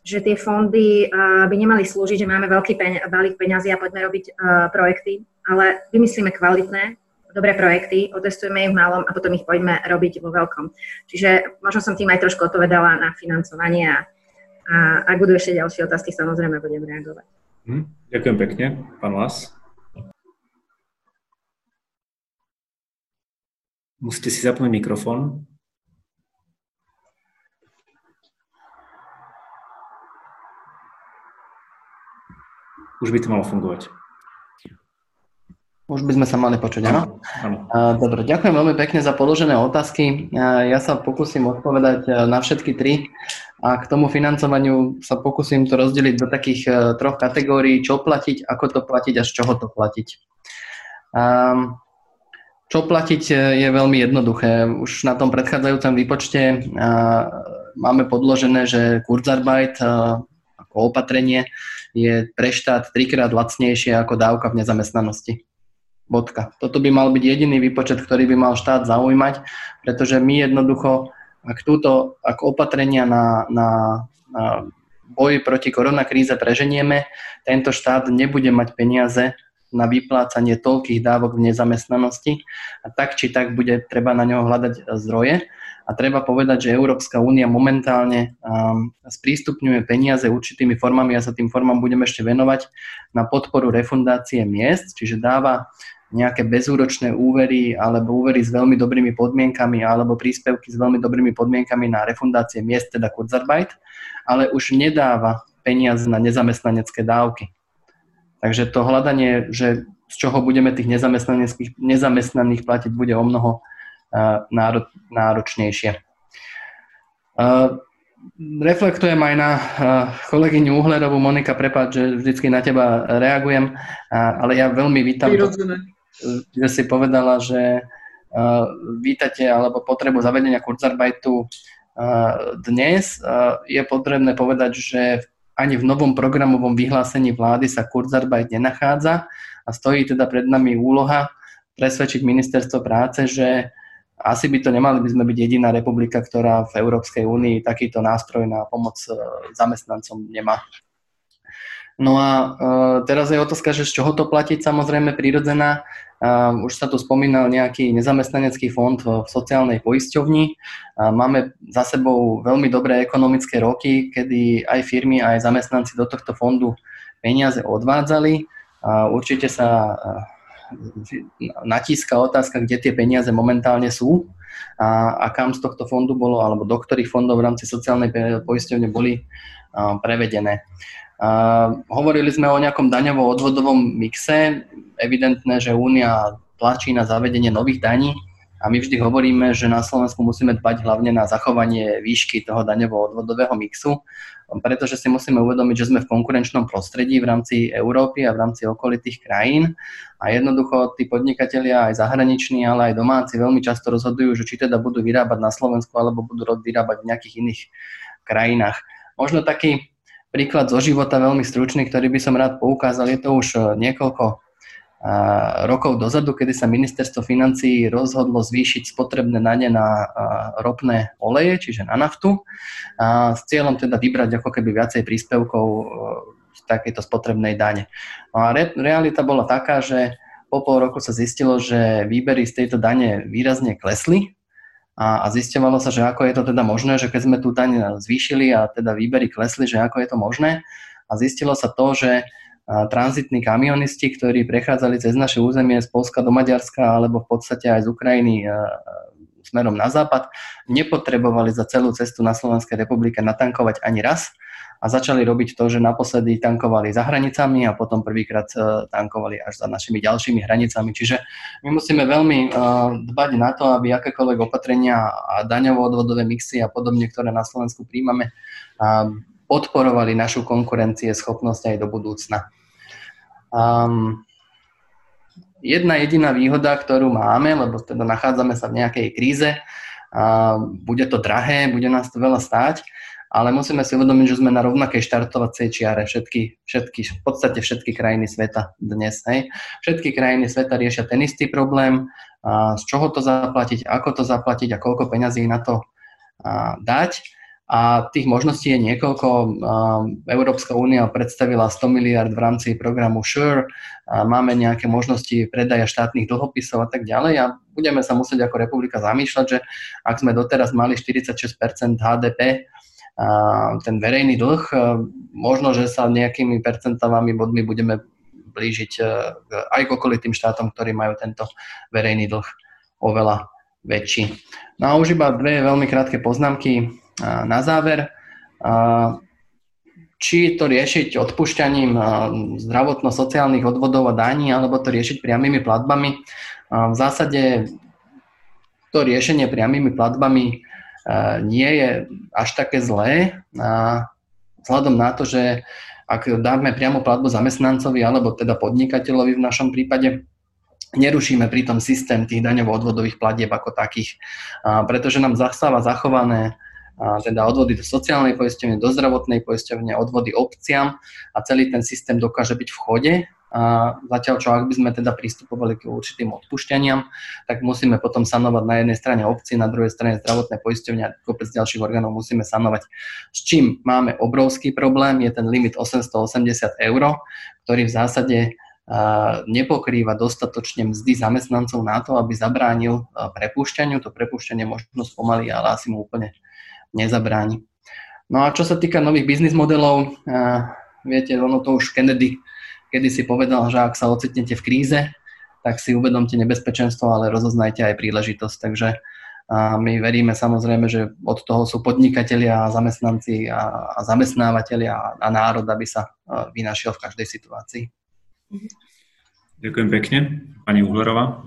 že tie fondy uh, by nemali slúžiť, že máme veľký peň, balík peňazí a poďme robiť projekty, ale vymyslíme kvalitné, dobré projekty, otestujeme ich v malom a potom ich poďme robiť vo veľkom. Čiže možno som tým aj trošku odpovedala na financovanie a ak budú ešte ďalšie otázky, samozrejme budem reagovať. Hm, ďakujem pekne, pán Las. Musíte si zapnúť mikrofón. už by to malo fungovať. Už by sme sa mali počuť, áno? Dobre, ďakujem veľmi pekne za položené otázky. Ja sa pokúsim odpovedať na všetky tri a k tomu financovaniu sa pokúsim to rozdeliť do takých e, troch kategórií, čo platiť, ako to platiť a z čoho to platiť. Čo platiť e, je veľmi jednoduché. Už na tom predchádzajúcom výpočte máme podložené, že Kurzarbeit e, ako opatrenie je pre štát trikrát lacnejšie ako dávka v nezamestnanosti. Bodka. Toto by mal byť jediný výpočet, ktorý by mal štát zaujímať, pretože my jednoducho, ak túto, ak opatrenia na, na, na boj proti koronakríze preženieme, tento štát nebude mať peniaze na vyplácanie toľkých dávok v nezamestnanosti a tak či tak bude treba na ňoho hľadať zdroje. A treba povedať, že Európska únia momentálne um, sprístupňuje peniaze určitými formami, ja sa tým formám budem ešte venovať, na podporu refundácie miest, čiže dáva nejaké bezúročné úvery alebo úvery s veľmi dobrými podmienkami alebo príspevky s veľmi dobrými podmienkami na refundácie miest, teda Kurzarbeit, ale už nedáva peniaze na nezamestnanecké dávky. Takže to hľadanie, že z čoho budeme tých nezamestnaných, nezamestnaných platiť, bude o mnoho náro, náročnejšie. Reflektujem aj na kolegyňu Uhlerovú. Monika, prepáč, že vždycky na teba reagujem, ale ja veľmi vítam, to, že si povedala, že vítate alebo potrebu zavedenia Kurzarbeitu dnes. Je potrebné povedať, že ani v novom programovom vyhlásení vlády sa Kurzarbeit nenachádza a stojí teda pred nami úloha presvedčiť ministerstvo práce, že asi by to nemali by sme byť jediná republika, ktorá v Európskej únii takýto nástroj na pomoc zamestnancom nemá. No a uh, teraz je otázka, že z čoho to platiť, samozrejme prirodzená. Uh, už sa tu spomínal nejaký nezamestnanecký fond v, sociálnej poisťovni. Uh, máme za sebou veľmi dobré ekonomické roky, kedy aj firmy, aj zamestnanci do tohto fondu peniaze odvádzali. Uh, určite sa uh, natíska otázka, kde tie peniaze momentálne sú a, a kam z tohto fondu bolo, alebo do ktorých fondov v rámci sociálnej poisťovne boli uh, prevedené. Uh, hovorili sme o nejakom daňovo-odvodovom mixe. Evidentné, že Únia tlačí na zavedenie nových daní a my vždy hovoríme, že na Slovensku musíme dbať hlavne na zachovanie výšky toho daňovo-odvodového mixu, pretože si musíme uvedomiť, že sme v konkurenčnom prostredí v rámci Európy a v rámci okolitých krajín a jednoducho tí podnikatelia aj zahraniční, ale aj domáci veľmi často rozhodujú, že či teda budú vyrábať na Slovensku alebo budú vyrábať v nejakých iných krajinách. Možno taký príklad zo života veľmi stručný, ktorý by som rád poukázal. Je to už e, niekoľko rokov dozadu, kedy sa ministerstvo financí rozhodlo zvýšiť spotrebné dane na ropné oleje, čiže na naftu, a s cieľom teda vybrať ako keby viacej príspevkov e, z takejto spotrebnej dane. No a re, realita bola taká, že po pol roku sa zistilo, že výbery z tejto dane výrazne klesli a, a zistovalo sa, že ako je to teda možné, že keď sme tú daň zvýšili a teda výbery klesli, že ako je to možné. A zistilo sa to, že tranzitní kamionisti, ktorí prechádzali cez naše územie z Polska do Maďarska alebo v podstate aj z Ukrajiny smerom na západ, nepotrebovali za celú cestu na Slovenskej republike natankovať ani raz a začali robiť to, že naposledy tankovali za hranicami a potom prvýkrát e, tankovali až za našimi ďalšími hranicami. Čiže my musíme veľmi e, dbať na to, aby akékoľvek opatrenia a daňovo-odvodové mixy a podobne, ktoré na Slovensku príjmame, podporovali našu konkurencie schopnosť aj do budúcna. Um, jedna jediná výhoda, ktorú máme, lebo teda nachádzame sa v nejakej kríze, uh, bude to drahé, bude nás to veľa stáť, ale musíme si uvedomiť, že sme na rovnakej štartovacej čiare všetky, všetky, v podstate všetky krajiny sveta dnes. Hej. Všetky krajiny sveta riešia ten istý problém, a z čoho to zaplatiť, ako to zaplatiť a koľko peňazí na to a, dať. A tých možností je niekoľko. Európska únia predstavila 100 miliard v rámci programu SURE, máme nejaké možnosti predaja štátnych dlhopisov a tak ďalej a budeme sa musieť ako republika zamýšľať, že ak sme doteraz mali 46% HDP, ten verejný dlh, možno, že sa nejakými percentovými bodmi budeme blížiť e, aj k okolitým štátom, ktorí majú tento verejný dlh oveľa väčší. No a už iba dve veľmi krátke poznámky na záver. Či to riešiť odpúšťaním zdravotno-sociálnych odvodov a daní, alebo to riešiť priamými platbami. V zásade to riešenie priamými platbami nie je až také zlé, vzhľadom na to, že ak dáme priamo platbu zamestnancovi alebo teda podnikateľovi v našom prípade, nerušíme pritom systém tých daňovo-odvodových platieb ako takých, pretože nám zastáva zachované teda odvody do sociálnej poisťovne, do zdravotnej poisťovne, odvody obciam a celý ten systém dokáže byť v chode a zatiaľ čo ak by sme teda pristupovali k určitým odpušťaniam, tak musíme potom sanovať na jednej strane obci, na druhej strane zdravotné poisťovne a kopec ďalších orgánov musíme sanovať. S čím máme obrovský problém, je ten limit 880 eur, ktorý v zásade nepokrýva dostatočne mzdy zamestnancov na to, aby zabránil prepúšťaniu. To prepúšťanie možno spomalí, ale asi mu úplne nezabráni. No a čo sa týka nových biznis modelov, viete, ono to už Kennedy kedy si povedal, že ak sa ocitnete v kríze, tak si uvedomte nebezpečenstvo, ale rozoznajte aj príležitosť. Takže a my veríme samozrejme, že od toho sú podnikatelia, zamestnanci a, a zamestnávateľia a, a národ, aby sa vynašiel v každej situácii. Ďakujem pekne. Pani Uhlerová.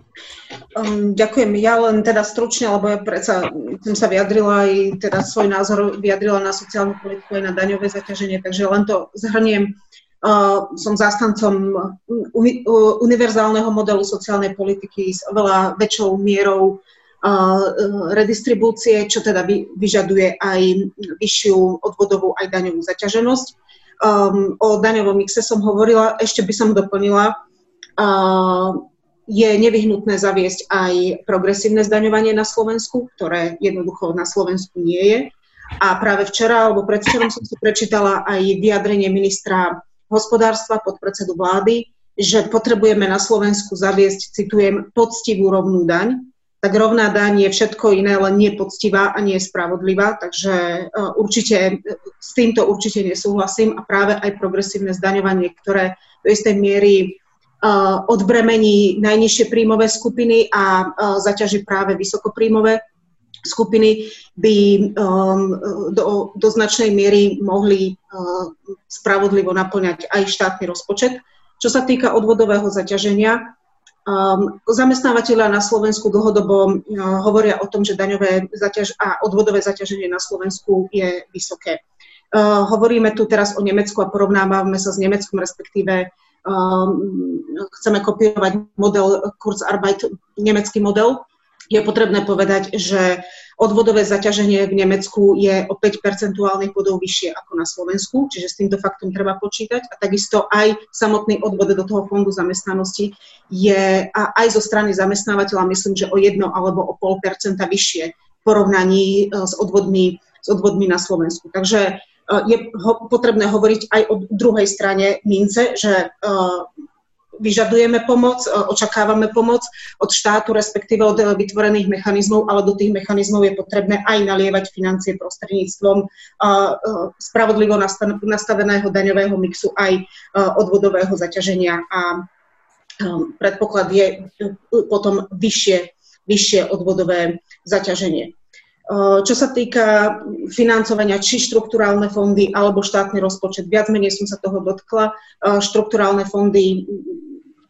Um, ďakujem. Ja len teda stručne, lebo ja predsa som sa vyjadrila aj teda svoj názor vyjadrila na sociálnu politiku aj na daňové zaťaženie, takže len to zhrniem som zastancom univerzálneho modelu sociálnej politiky s oveľa väčšou mierou redistribúcie, čo teda vyžaduje aj vyššiu odvodovú aj daňovú zaťaženosť. O daňovom mixe som hovorila, ešte by som doplnila, je nevyhnutné zaviesť aj progresívne zdaňovanie na Slovensku, ktoré jednoducho na Slovensku nie je. A práve včera alebo predvčerom som si prečítala aj vyjadrenie ministra hospodárstva, podpredsedu vlády, že potrebujeme na Slovensku zaviesť, citujem, poctivú rovnú daň, tak rovná daň je všetko iné, len nie poctivá a nie spravodlivá, takže e, určite s týmto určite nesúhlasím a práve aj progresívne zdaňovanie, ktoré do istej miery e, odbremení najnižšie príjmové skupiny a zaťaží práve vysokopríjmové skupiny, by um, do, do značnej miery mohli uh, spravodlivo naplňať aj štátny rozpočet. Čo sa týka odvodového zaťaženia, Um, zamestnávateľia na Slovensku dlhodobo uh, hovoria o tom, že daňové zaťaž- a odvodové zaťaženie na Slovensku je vysoké. Uh, hovoríme tu teraz o Nemecku a porovnávame sa s Nemeckom, respektíve um, chceme kopírovať model Kurzarbeit, nemecký model. Je potrebné povedať, že Odvodové zaťaženie v Nemecku je o 5 percentuálnych bodov vyššie ako na Slovensku, čiže s týmto faktom treba počítať. A takisto aj samotný odvod do toho fondu zamestnanosti je a aj zo strany zamestnávateľa myslím, že o 1 alebo o pol percenta vyššie v porovnaní e, s odvodmi, s odvodmi na Slovensku. Takže e, je potrebné hovoriť aj o druhej strane mince, že e, vyžadujeme pomoc, e, očakávame pomoc od štátu, respektíve od vytvorených mechanizmov, ale do tých mechanizmov je potrebné aj nalievať financie prostredníctvom e, e, spravodlivo nastaveného daňového mixu aj odvodového zaťaženia a predpoklad je potom vyššie, vyššie odvodové zaťaženie. Čo sa týka financovania, či štrukturálne fondy alebo štátny rozpočet, viac menej som sa toho dotkla. Štrukturálne fondy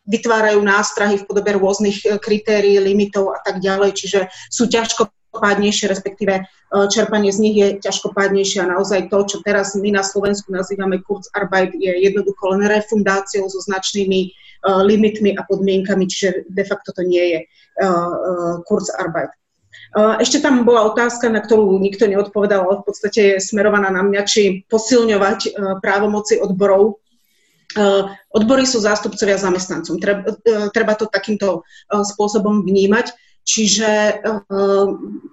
vytvárajú nástrahy v podobe rôznych e, kritérií, limitov a tak ďalej, čiže sú ťažko pádnejšie, respektíve čerpanie z nich je ťažkopádnejšie a naozaj to, čo teraz my na Slovensku nazývame Kurzarbeit, je jednoducho len refundáciou so značnými limitmi a podmienkami, čiže de facto to nie je Kurzarbeit. Ešte tam bola otázka, na ktorú nikto neodpovedal, ale v podstate je smerovaná na mňa, či posilňovať právomoci odborov Eh, odbory sú zástupcovia zamestnancom. Eh, treba to takýmto spôsobom vnímať. Čiže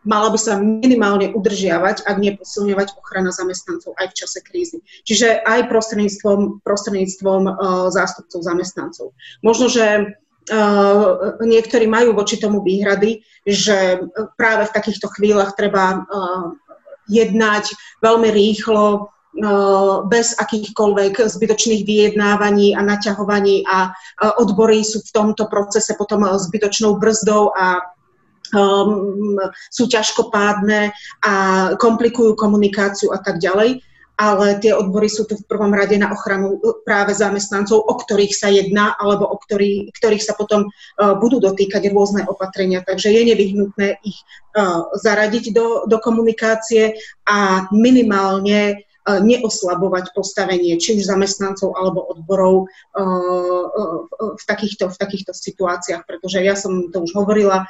mala by sa minimálne udržiavať, ak nie posilňovať ochrana zamestnancov aj v čase krízy. Čiže aj prostredníctvom, prostredníctvom zástupcov zamestnancov. Možno, že niektorí majú voči tomu výhrady, že práve v takýchto chvíľach treba jednať veľmi rýchlo, bez akýchkoľvek zbytočných vyjednávaní a naťahovaní a odbory sú v tomto procese potom zbytočnou brzdou a um, sú ťažkopádne a komplikujú komunikáciu a tak ďalej. Ale tie odbory sú tu v prvom rade na ochranu práve zamestnancov, o ktorých sa jedná, alebo o ktorý, ktorých sa potom uh, budú dotýkať rôzne opatrenia. Takže je nevyhnutné ich uh, zaradiť do, do komunikácie a minimálne E, neoslabovať postavenie či už zamestnancov alebo odborov e, e, v takýchto, v takýchto situáciách, pretože ja som to už hovorila,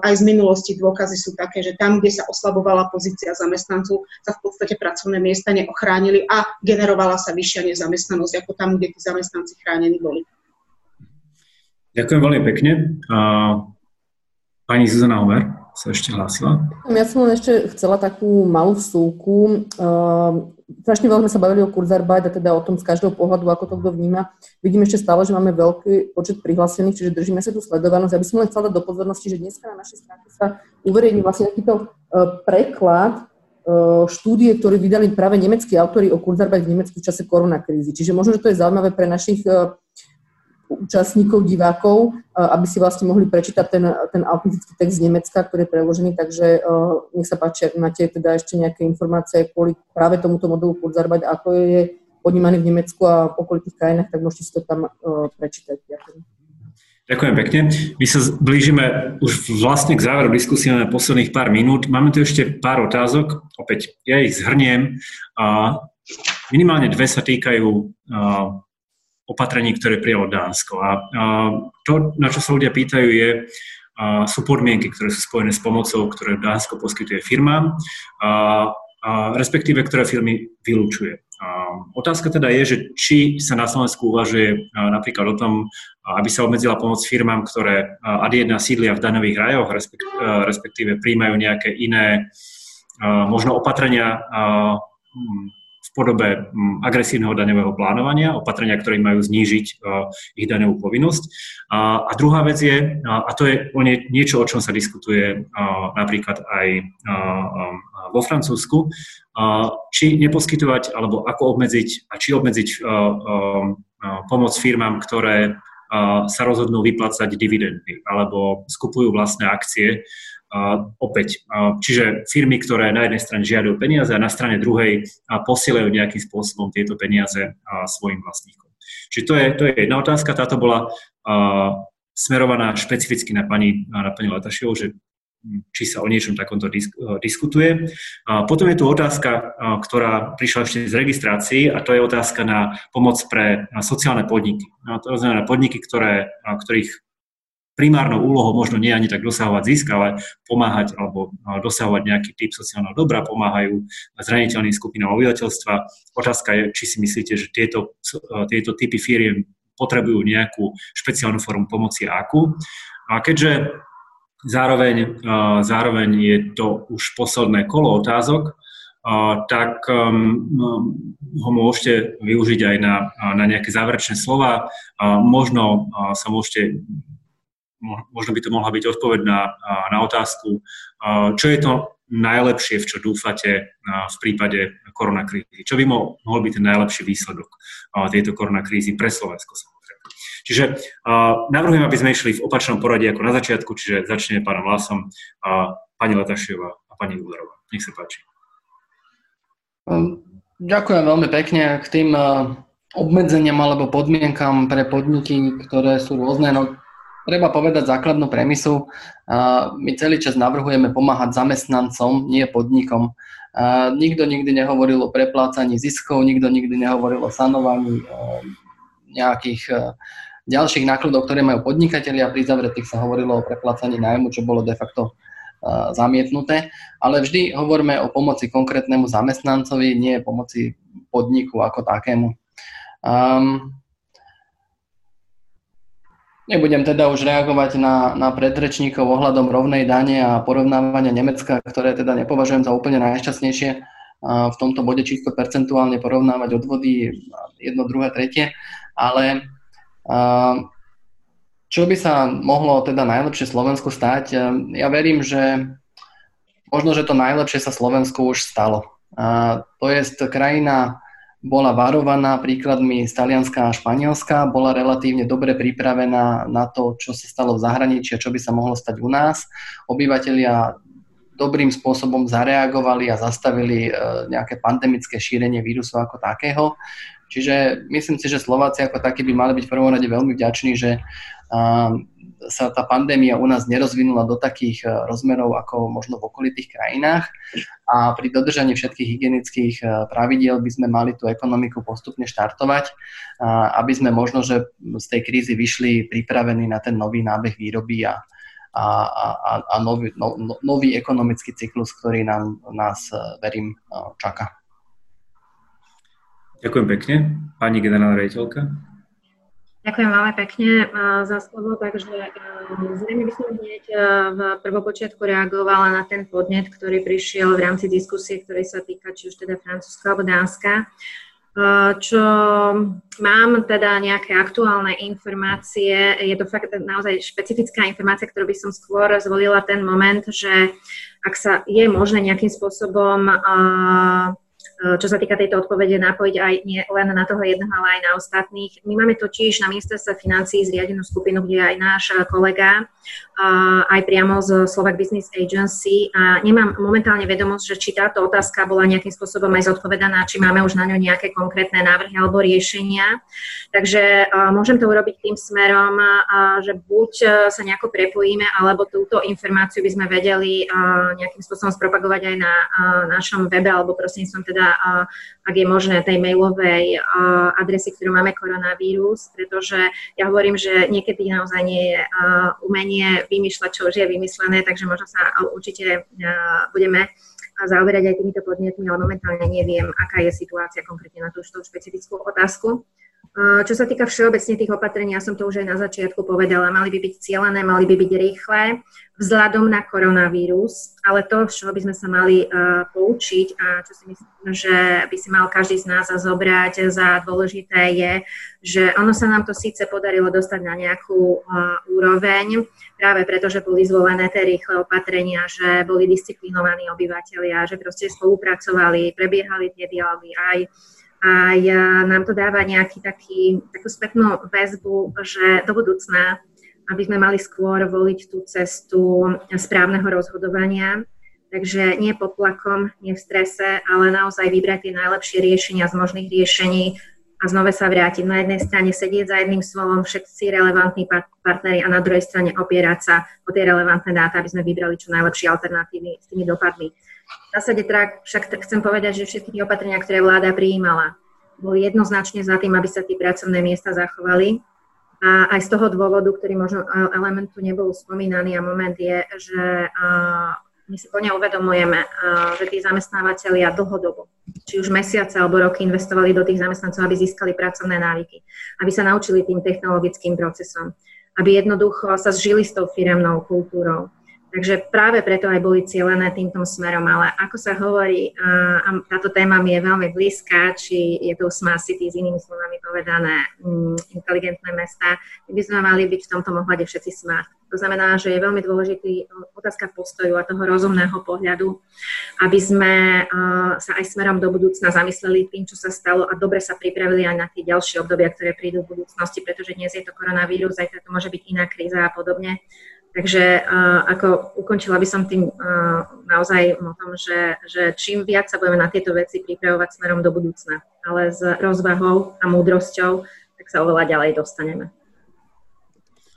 aj z minulosti dôkazy sú také, že tam, kde sa oslabovala pozícia zamestnancov, sa v podstate pracovné miesta neochránili a generovala sa vyššia nezamestnanosť ako tam, kde tí zamestnanci chránení boli. Ďakujem veľmi pekne. Pani Zuzana Homer sa ešte hlásila. Ja som ešte chcela takú malú vsúku. Uh, strašne veľa sme sa bavili o Kurzarbeit a teda o tom z každého pohľadu, ako to kto vníma. Vidím ešte stále, že máme veľký počet prihlásených, čiže držíme sa tú sledovanosť. Ja by som len chcela dať do pozornosti, že dneska na našej stránke sa uverejní vlastne takýto uh, preklad uh, štúdie, ktoré vydali práve nemeckí autori o Kurzarbeit v Nemecku v čase koronakrízy. Čiže možno, že to je zaujímavé pre našich uh, účastníkov, divákov, aby si vlastne mohli prečítať ten, ten autentický text z Nemecka, ktorý je preložený, takže nech sa páči, ak máte teda ešte nejaké informácie kvôli práve tomuto modelu Kurzarbeit, ako je podnímaný v Nemecku a v okolitých krajinách, tak môžete si to tam prečítať. Ďakujem. Ďakujem pekne. My sa blížime už vlastne k záveru diskusie na posledných pár minút. Máme tu ešte pár otázok. Opäť ja ich zhrniem. Minimálne dve sa týkajú opatrení, ktoré prijalo Dánsko. A to, na čo sa ľudia pýtajú, je, sú podmienky, ktoré sú spojené s pomocou, ktoré Dánsko poskytuje firmám, a, a respektíve ktoré firmy vylúčuje. Otázka teda je, že či sa na Slovensku uvažuje napríklad o tom, aby sa obmedzila pomoc firmám, ktoré ad jedna sídlia v daňových rajoch, respektíve príjmajú nejaké iné možno opatrenia podobe agresívneho daňového plánovania, opatrenia, ktoré majú znížiť ich daňovú povinnosť. A druhá vec je, a to je niečo, o čom sa diskutuje napríklad aj vo Francúzsku, či neposkytovať, alebo ako obmedziť, a či obmedziť pomoc firmám, ktoré sa rozhodnú vyplácať dividendy alebo skupujú vlastné akcie opäť. Čiže firmy, ktoré na jednej strane žiadajú peniaze a na strane druhej posielajú nejakým spôsobom tieto peniaze svojim vlastníkom. Čiže to je, to je jedna otázka. Táto bola smerovaná špecificky na pani, na pani Latašiovú, že či sa o niečom takomto disk, diskutuje. A potom je tu otázka, ktorá prišla ešte z registrácií a to je otázka na pomoc pre sociálne podniky. A to znamená podniky, ktoré, ktorých primárnou úlohou možno nie ani tak dosahovať zisk, ale pomáhať alebo dosahovať nejaký typ sociálneho dobra, pomáhajú zraniteľným skupinám obyvateľstva. Otázka je, či si myslíte, že tieto, tieto typy firiem potrebujú nejakú špeciálnu formu pomoci a akú. A keďže zároveň, zároveň je to už posledné kolo otázok, tak um, ho môžete využiť aj na, na nejaké záverečné slova. Možno sa môžete možno by to mohla byť odpoveď na, na otázku, čo je to najlepšie, v čo dúfate v prípade koronakrízy. Čo by mohol byť ten najlepší výsledok tejto koronakrízy pre Slovensko samozrejme. Čiže navrhujem, aby sme išli v opačnom poradí ako na začiatku, čiže začneme pánom Lásom, pani Letašiová a pani Ulerová. Nech sa páči. Um, ďakujem veľmi pekne k tým obmedzeniam alebo podmienkam pre podniky, ktoré sú rôzne. No, treba povedať základnú premisu. My celý čas navrhujeme pomáhať zamestnancom, nie podnikom. Nikto nikdy nehovoril o preplácaní ziskov, nikto nikdy nehovoril o sanovaní nejakých ďalších nákladov, ktoré majú podnikatelia. Pri zavretých sa hovorilo o preplácaní nájmu, čo bolo de facto zamietnuté, ale vždy hovoríme o pomoci konkrétnemu zamestnancovi, nie pomoci podniku ako takému. Nebudem teda už reagovať na, na predrečníkov ohľadom rovnej dane a porovnávania Nemecka, ktoré teda nepovažujem za úplne najšťastnejšie v tomto bode čisto percentuálne porovnávať odvody jedno, druhé, tretie, ale čo by sa mohlo teda najlepšie Slovensku stať? Ja verím, že možno, že to najlepšie sa Slovensku už stalo. To je krajina bola varovaná príkladmi z Talianska a Španielska, bola relatívne dobre pripravená na to, čo sa stalo v zahraničí a čo by sa mohlo stať u nás. Obyvatelia dobrým spôsobom zareagovali a zastavili e, nejaké pandemické šírenie vírusu ako takého. Čiže myslím si, že Slováci ako takí by mali byť v prvom rade veľmi vďační, že sa tá pandémia u nás nerozvinula do takých e, rozmerov ako možno v okolitých krajinách a pri dodržaní všetkých hygienických e, pravidiel by sme mali tú ekonomiku postupne štartovať, aby sme možno, že z tej krízy vyšli pripravení na ten nový nábeh výroby a, a, a, a nový, no, no, nový ekonomický cyklus, ktorý nám, nás, e, verím, čaká. Ďakujem pekne. Pani generálna rejiteľka. Ďakujem veľmi pekne eh, za slovo, takže eh, zrejme by som hneď eh, v prvopočiatku reagovala na ten podnet, ktorý prišiel v rámci diskusie, ktorý sa týka či už teda Francúzska alebo Dánska. Čo mám teda nejaké aktuálne informácie, je to fakt naozaj špecifická informácia, ktorú by som skôr zvolila ten moment, že ak sa je možné nejakým spôsobom E, čo sa týka tejto odpovede, napojiť aj nie len na toho jedného, ale aj na ostatných. My máme totiž na ministerstve financí zriadenú skupinu, kde je aj náš kolega, aj priamo z Slovak Business Agency a nemám momentálne vedomosť, že či táto otázka bola nejakým spôsobom aj zodpovedaná, či máme už na ňu nejaké konkrétne návrhy alebo riešenia. Takže môžem to urobiť tým smerom, že buď sa nejako prepojíme, alebo túto informáciu by sme vedeli nejakým spôsobom spropagovať aj na našom webe alebo prostredníctvom teda ak je možné, tej mailovej adresy, ktorú máme koronavírus, pretože ja hovorím, že niekedy naozaj nie je umenie vymýšľať, čo už je vymyslené, takže možno sa určite budeme zaoberať aj týmito podnetmi, ale momentálne neviem, aká je situácia konkrétne na tú, tú špecifickú otázku. Čo sa týka všeobecne tých opatrení, ja som to už aj na začiatku povedala, mali by byť cieľené, mali by byť rýchle vzhľadom na koronavírus, ale to, čoho by sme sa mali uh, poučiť a čo si myslím, že by si mal každý z nás zobrať za dôležité je, že ono sa nám to síce podarilo dostať na nejakú uh, úroveň, práve preto, že boli zvolené tie rýchle opatrenia, že boli disciplinovaní obyvateľia, že proste spolupracovali, prebiehali tie dialógy aj a ja, nám to dáva nejaký taký, takú spätnú väzbu, že do budúcna, aby sme mali skôr voliť tú cestu správneho rozhodovania, takže nie pod tlakom, nie v strese, ale naozaj vybrať tie najlepšie riešenia z možných riešení a znova sa vrátiť. Na jednej strane sedieť za jedným slovom všetci relevantní partnery a na druhej strane opierať sa o tie relevantné dáta, aby sme vybrali čo najlepšie alternatívy s tými dopadmi. V zásade teda však chcem povedať, že všetky tie opatrenia, ktoré vláda prijímala, boli jednoznačne za tým, aby sa tie pracovné miesta zachovali. A aj z toho dôvodu, ktorý možno elementu nebol spomínaný a moment je, že my si plne uvedomujeme, že tí zamestnávateľia dlhodobo, či už mesiace alebo roky investovali do tých zamestnancov, aby získali pracovné návyky, aby sa naučili tým technologickým procesom, aby jednoducho sa zžili s tou firemnou kultúrou Takže práve preto aj boli cieľené týmto smerom, ale ako sa hovorí, a táto téma mi je veľmi blízka, či je to smart city, s inými slovami povedané, mm, inteligentné mesta, by sme mali byť v tomto ohľade všetci smart. To znamená, že je veľmi dôležitý otázka postoju a toho rozumného pohľadu, aby sme sa aj smerom do budúcna zamysleli tým, čo sa stalo a dobre sa pripravili aj na tie ďalšie obdobia, ktoré prídu v budúcnosti, pretože dnes je to koronavírus, zajtra to môže byť iná kríza a podobne. Takže uh, ako ukončila by som tým uh, naozaj o tom, že, že čím viac sa budeme na tieto veci pripravovať smerom do budúcna, ale s rozvahou a múdrosťou, tak sa oveľa ďalej dostaneme.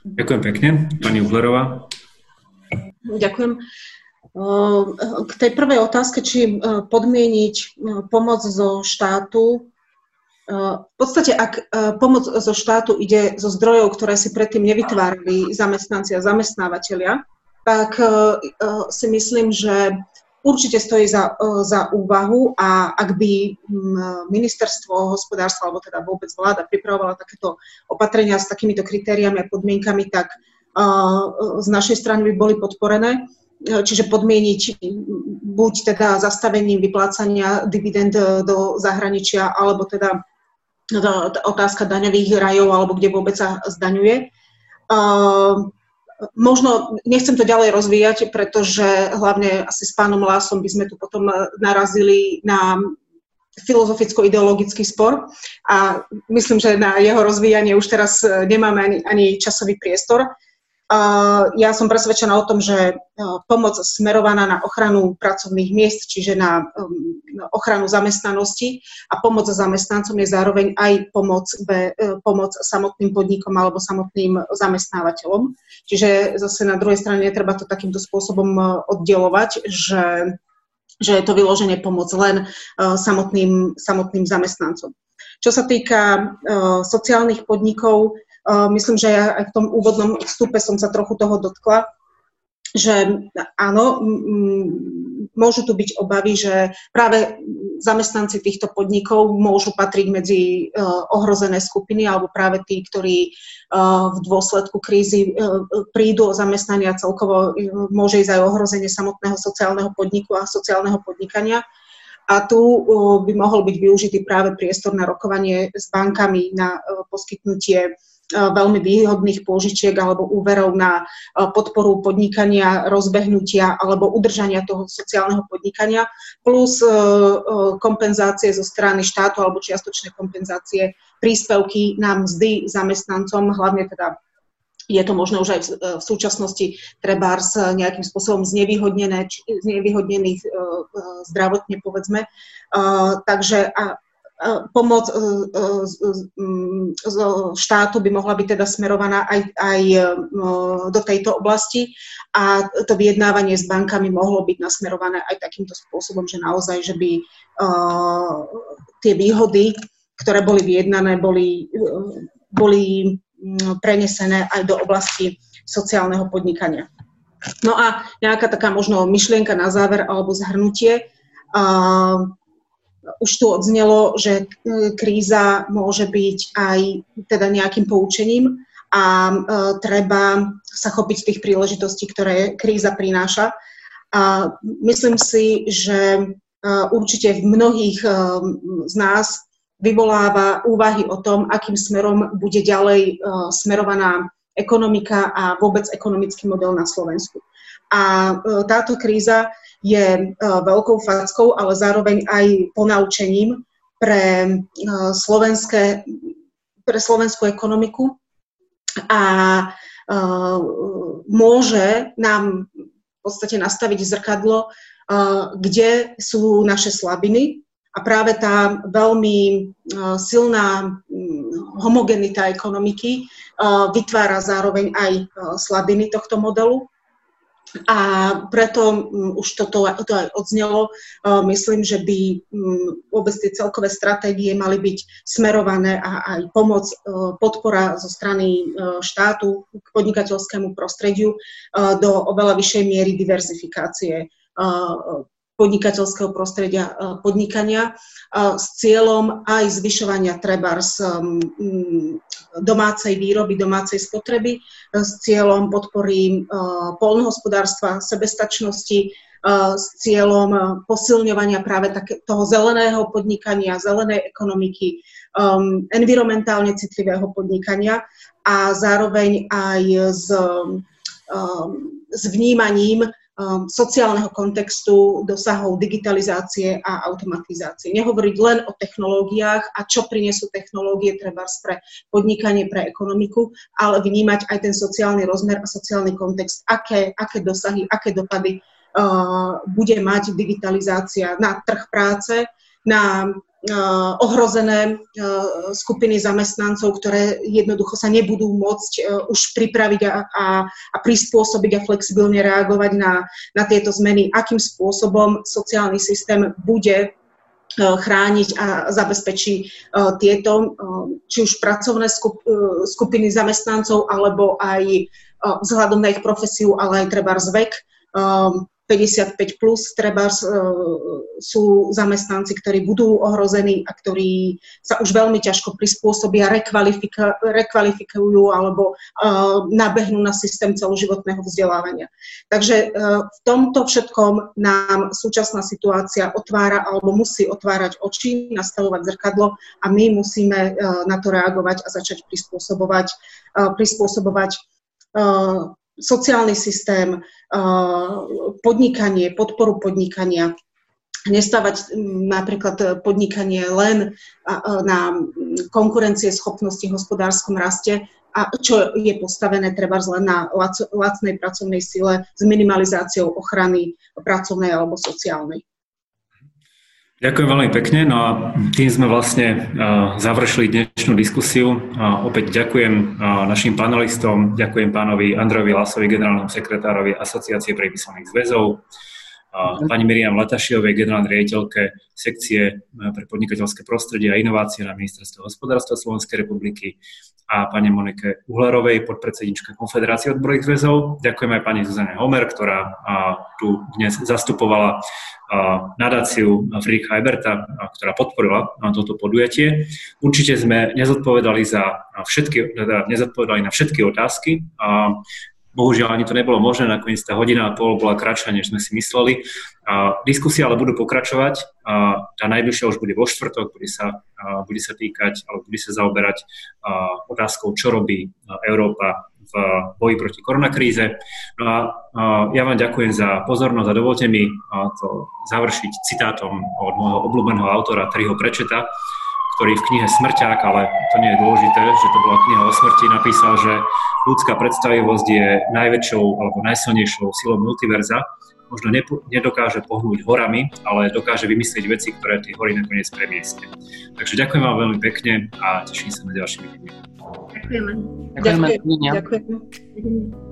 Ďakujem pekne. Pani Uhlerová. Ďakujem. K tej prvej otázke, či podmieniť pomoc zo štátu v podstate, ak pomoc zo štátu ide zo zdrojov, ktoré si predtým nevytvárali zamestnanci a zamestnávateľia, tak si myslím, že určite stojí za, za úvahu a ak by ministerstvo hospodárstva alebo teda vôbec vláda pripravovala takéto opatrenia s takýmito kritériami a podmienkami, tak z našej strany by boli podporené. Čiže podmieniť buď teda zastavením vyplácania dividend do zahraničia, alebo teda otázka daňových rajov alebo kde vôbec sa zdaňuje. Uh, možno nechcem to ďalej rozvíjať, pretože hlavne asi s pánom Lásom by sme tu potom narazili na filozoficko-ideologický spor a myslím, že na jeho rozvíjanie už teraz nemáme ani, ani časový priestor. Ja som presvedčená o tom, že e, pomoc smerovaná na ochranu pracovných miest, čiže na um, ochranu zamestnanosti a pomoc zamestnancom je zároveň aj pomoc, e, pomoc samotným podnikom alebo samotným zamestnávateľom. Čiže zase na druhej strane netreba to takýmto spôsobom e, oddelovať, že, že je to vyloženie pomoc len samotným, samotným zamestnancom. Čo sa týka sociálnych podnikov, Myslím, že ja aj v tom úvodnom vstupe som sa trochu toho dotkla, že áno, môžu tu byť obavy, že práve zamestnanci týchto podnikov môžu patriť medzi e, ohrozené skupiny alebo práve tí, ktorí e, v dôsledku krízy e, prídu o zamestnanie a celkovo môže ísť aj ohrozenie samotného sociálneho podniku a sociálneho podnikania. A tu by mohol byť využitý práve priestor na rokovanie s bankami na poskytnutie veľmi výhodných pôžičiek alebo úverov na podporu podnikania, rozbehnutia alebo udržania toho sociálneho podnikania, plus kompenzácie zo strany štátu alebo čiastočné kompenzácie, príspevky na mzdy zamestnancom, hlavne teda je to možno už aj v, súčasnosti trebárs nejakým spôsobom znevýhodnené, znevýhodnených zdravotne, povedzme. takže pomoc e, e, z štátu by mohla byť teda smerovaná aj, aj e, do tejto oblasti a to vyjednávanie s bankami mohlo byť nasmerované aj takýmto spôsobom, že naozaj, že by tie výhody, ktoré boli vyjednané, boli, boli prenesené aj do oblasti sociálneho podnikania. No a nejaká taká možno myšlienka na záver alebo zhrnutie. Už tu odznelo, že kríza môže byť aj teda nejakým poučením a treba sa chopiť tých príležitostí, ktoré kríza prináša. A myslím si, že určite v mnohých z nás vyvoláva úvahy o tom, akým smerom bude ďalej smerovaná ekonomika a vôbec ekonomický model na Slovensku. A táto kríza je veľkou fackou, ale zároveň aj ponaučením pre, slovenské, pre slovenskú ekonomiku a môže nám v podstate nastaviť zrkadlo kde sú naše slabiny. A práve tá veľmi silná homogenita ekonomiky vytvára zároveň aj slabiny tohto modelu. A preto už toto to aj odznelo. Myslím, že by vôbec tie celkové stratégie mali byť smerované a aj pomoc, podpora zo strany štátu k podnikateľskému prostrediu do oveľa vyššej miery diverzifikácie podnikateľského prostredia podnikania s cieľom aj zvyšovania treba z domácej výroby, domácej spotreby, s cieľom podpory polnohospodárstva, sebestačnosti, s cieľom posilňovania práve také, toho zeleného podnikania, zelenej ekonomiky, environmentálne citlivého podnikania a zároveň aj s, s vnímaním sociálneho kontextu dosahov digitalizácie a automatizácie. Nehovoriť len o technológiách a čo prinesú technológie treba pre podnikanie, pre ekonomiku, ale vnímať aj ten sociálny rozmer a sociálny kontext, aké, aké dosahy, aké dopady uh, bude mať digitalizácia na trh práce, na ohrozené skupiny zamestnancov, ktoré jednoducho sa nebudú môcť eh, už pripraviť a, a, a prispôsobiť a flexibilne reagovať na, na tieto zmeny, akým spôsobom sociálny systém bude chrániť a zabezpečí tieto, či už pracovné skupiny zamestnancov, alebo aj vzhľadom na ich profesiu, ale aj treba zvek 55 plus treba e, sú zamestnanci, ktorí budú ohrození a ktorí sa už veľmi ťažko prispôsobia, rekvalifika, rekvalifikujú alebo uh, nabehnú na systém celoživotného vzdelávania. Takže uh, v tomto všetkom nám súčasná situácia otvára alebo musí otvárať oči, nastavovať zrkadlo a my musíme uh, na to reagovať a začať prispôsobovať, prispôsobovať sociálny systém, podnikanie, podporu podnikania, nestávať napríklad podnikanie len na konkurencie schopnosti hospodárskom raste, a čo je postavené treba len na lacnej pracovnej sile s minimalizáciou ochrany pracovnej alebo sociálnej. Ďakujem veľmi pekne. No a tým sme vlastne završili dnešnú diskusiu. Opäť ďakujem našim panelistom, ďakujem pánovi Androvi Lasovi, generálnemu sekretárovi Asociácie priemyselných zväzov, pani Miriam Latašiovej, generálnej riaditeľke sekcie pre podnikateľské prostredie a inovácie na Ministerstve hospodárstva Slovenskej republiky a pani Monike Uhlerovej, podpredsednička Konfederácie odborových zväzov. Ďakujem aj pani Zuzane Homer, ktorá tu dnes zastupovala nadáciu Friedricha Eberta, ktorá podporila toto podujatie. Určite sme nezodpovedali, za všetky, teda nezodpovedali na všetky otázky. Bohužiaľ ani to nebolo možné, nakoniec tá hodina a pol bola kratšia, než sme si mysleli. A diskusie ale budú pokračovať. A tá najbližšia už bude vo štvrtok, bude sa, bude sa týkať, alebo bude sa zaoberať otázkou, čo robí Európa v boji proti koronakríze. No a ja vám ďakujem za pozornosť a dovolte mi to završiť citátom od môjho obľúbeného autora Triho Prečeta, ktorý v knihe Smrťák, ale to nie je dôležité, že to bola kniha o smrti, napísal, že ľudská predstavivosť je najväčšou alebo najsilnejšou silou multiverza. Možno nedokáže pohnúť horami, ale dokáže vymyslieť veci, ktoré tie hory nakoniec premiestne. Takže ďakujem vám veľmi pekne a teším sa na ďalšie videnie. Ďakujeme. Ďakujeme. Ďakujem. Ďakujem.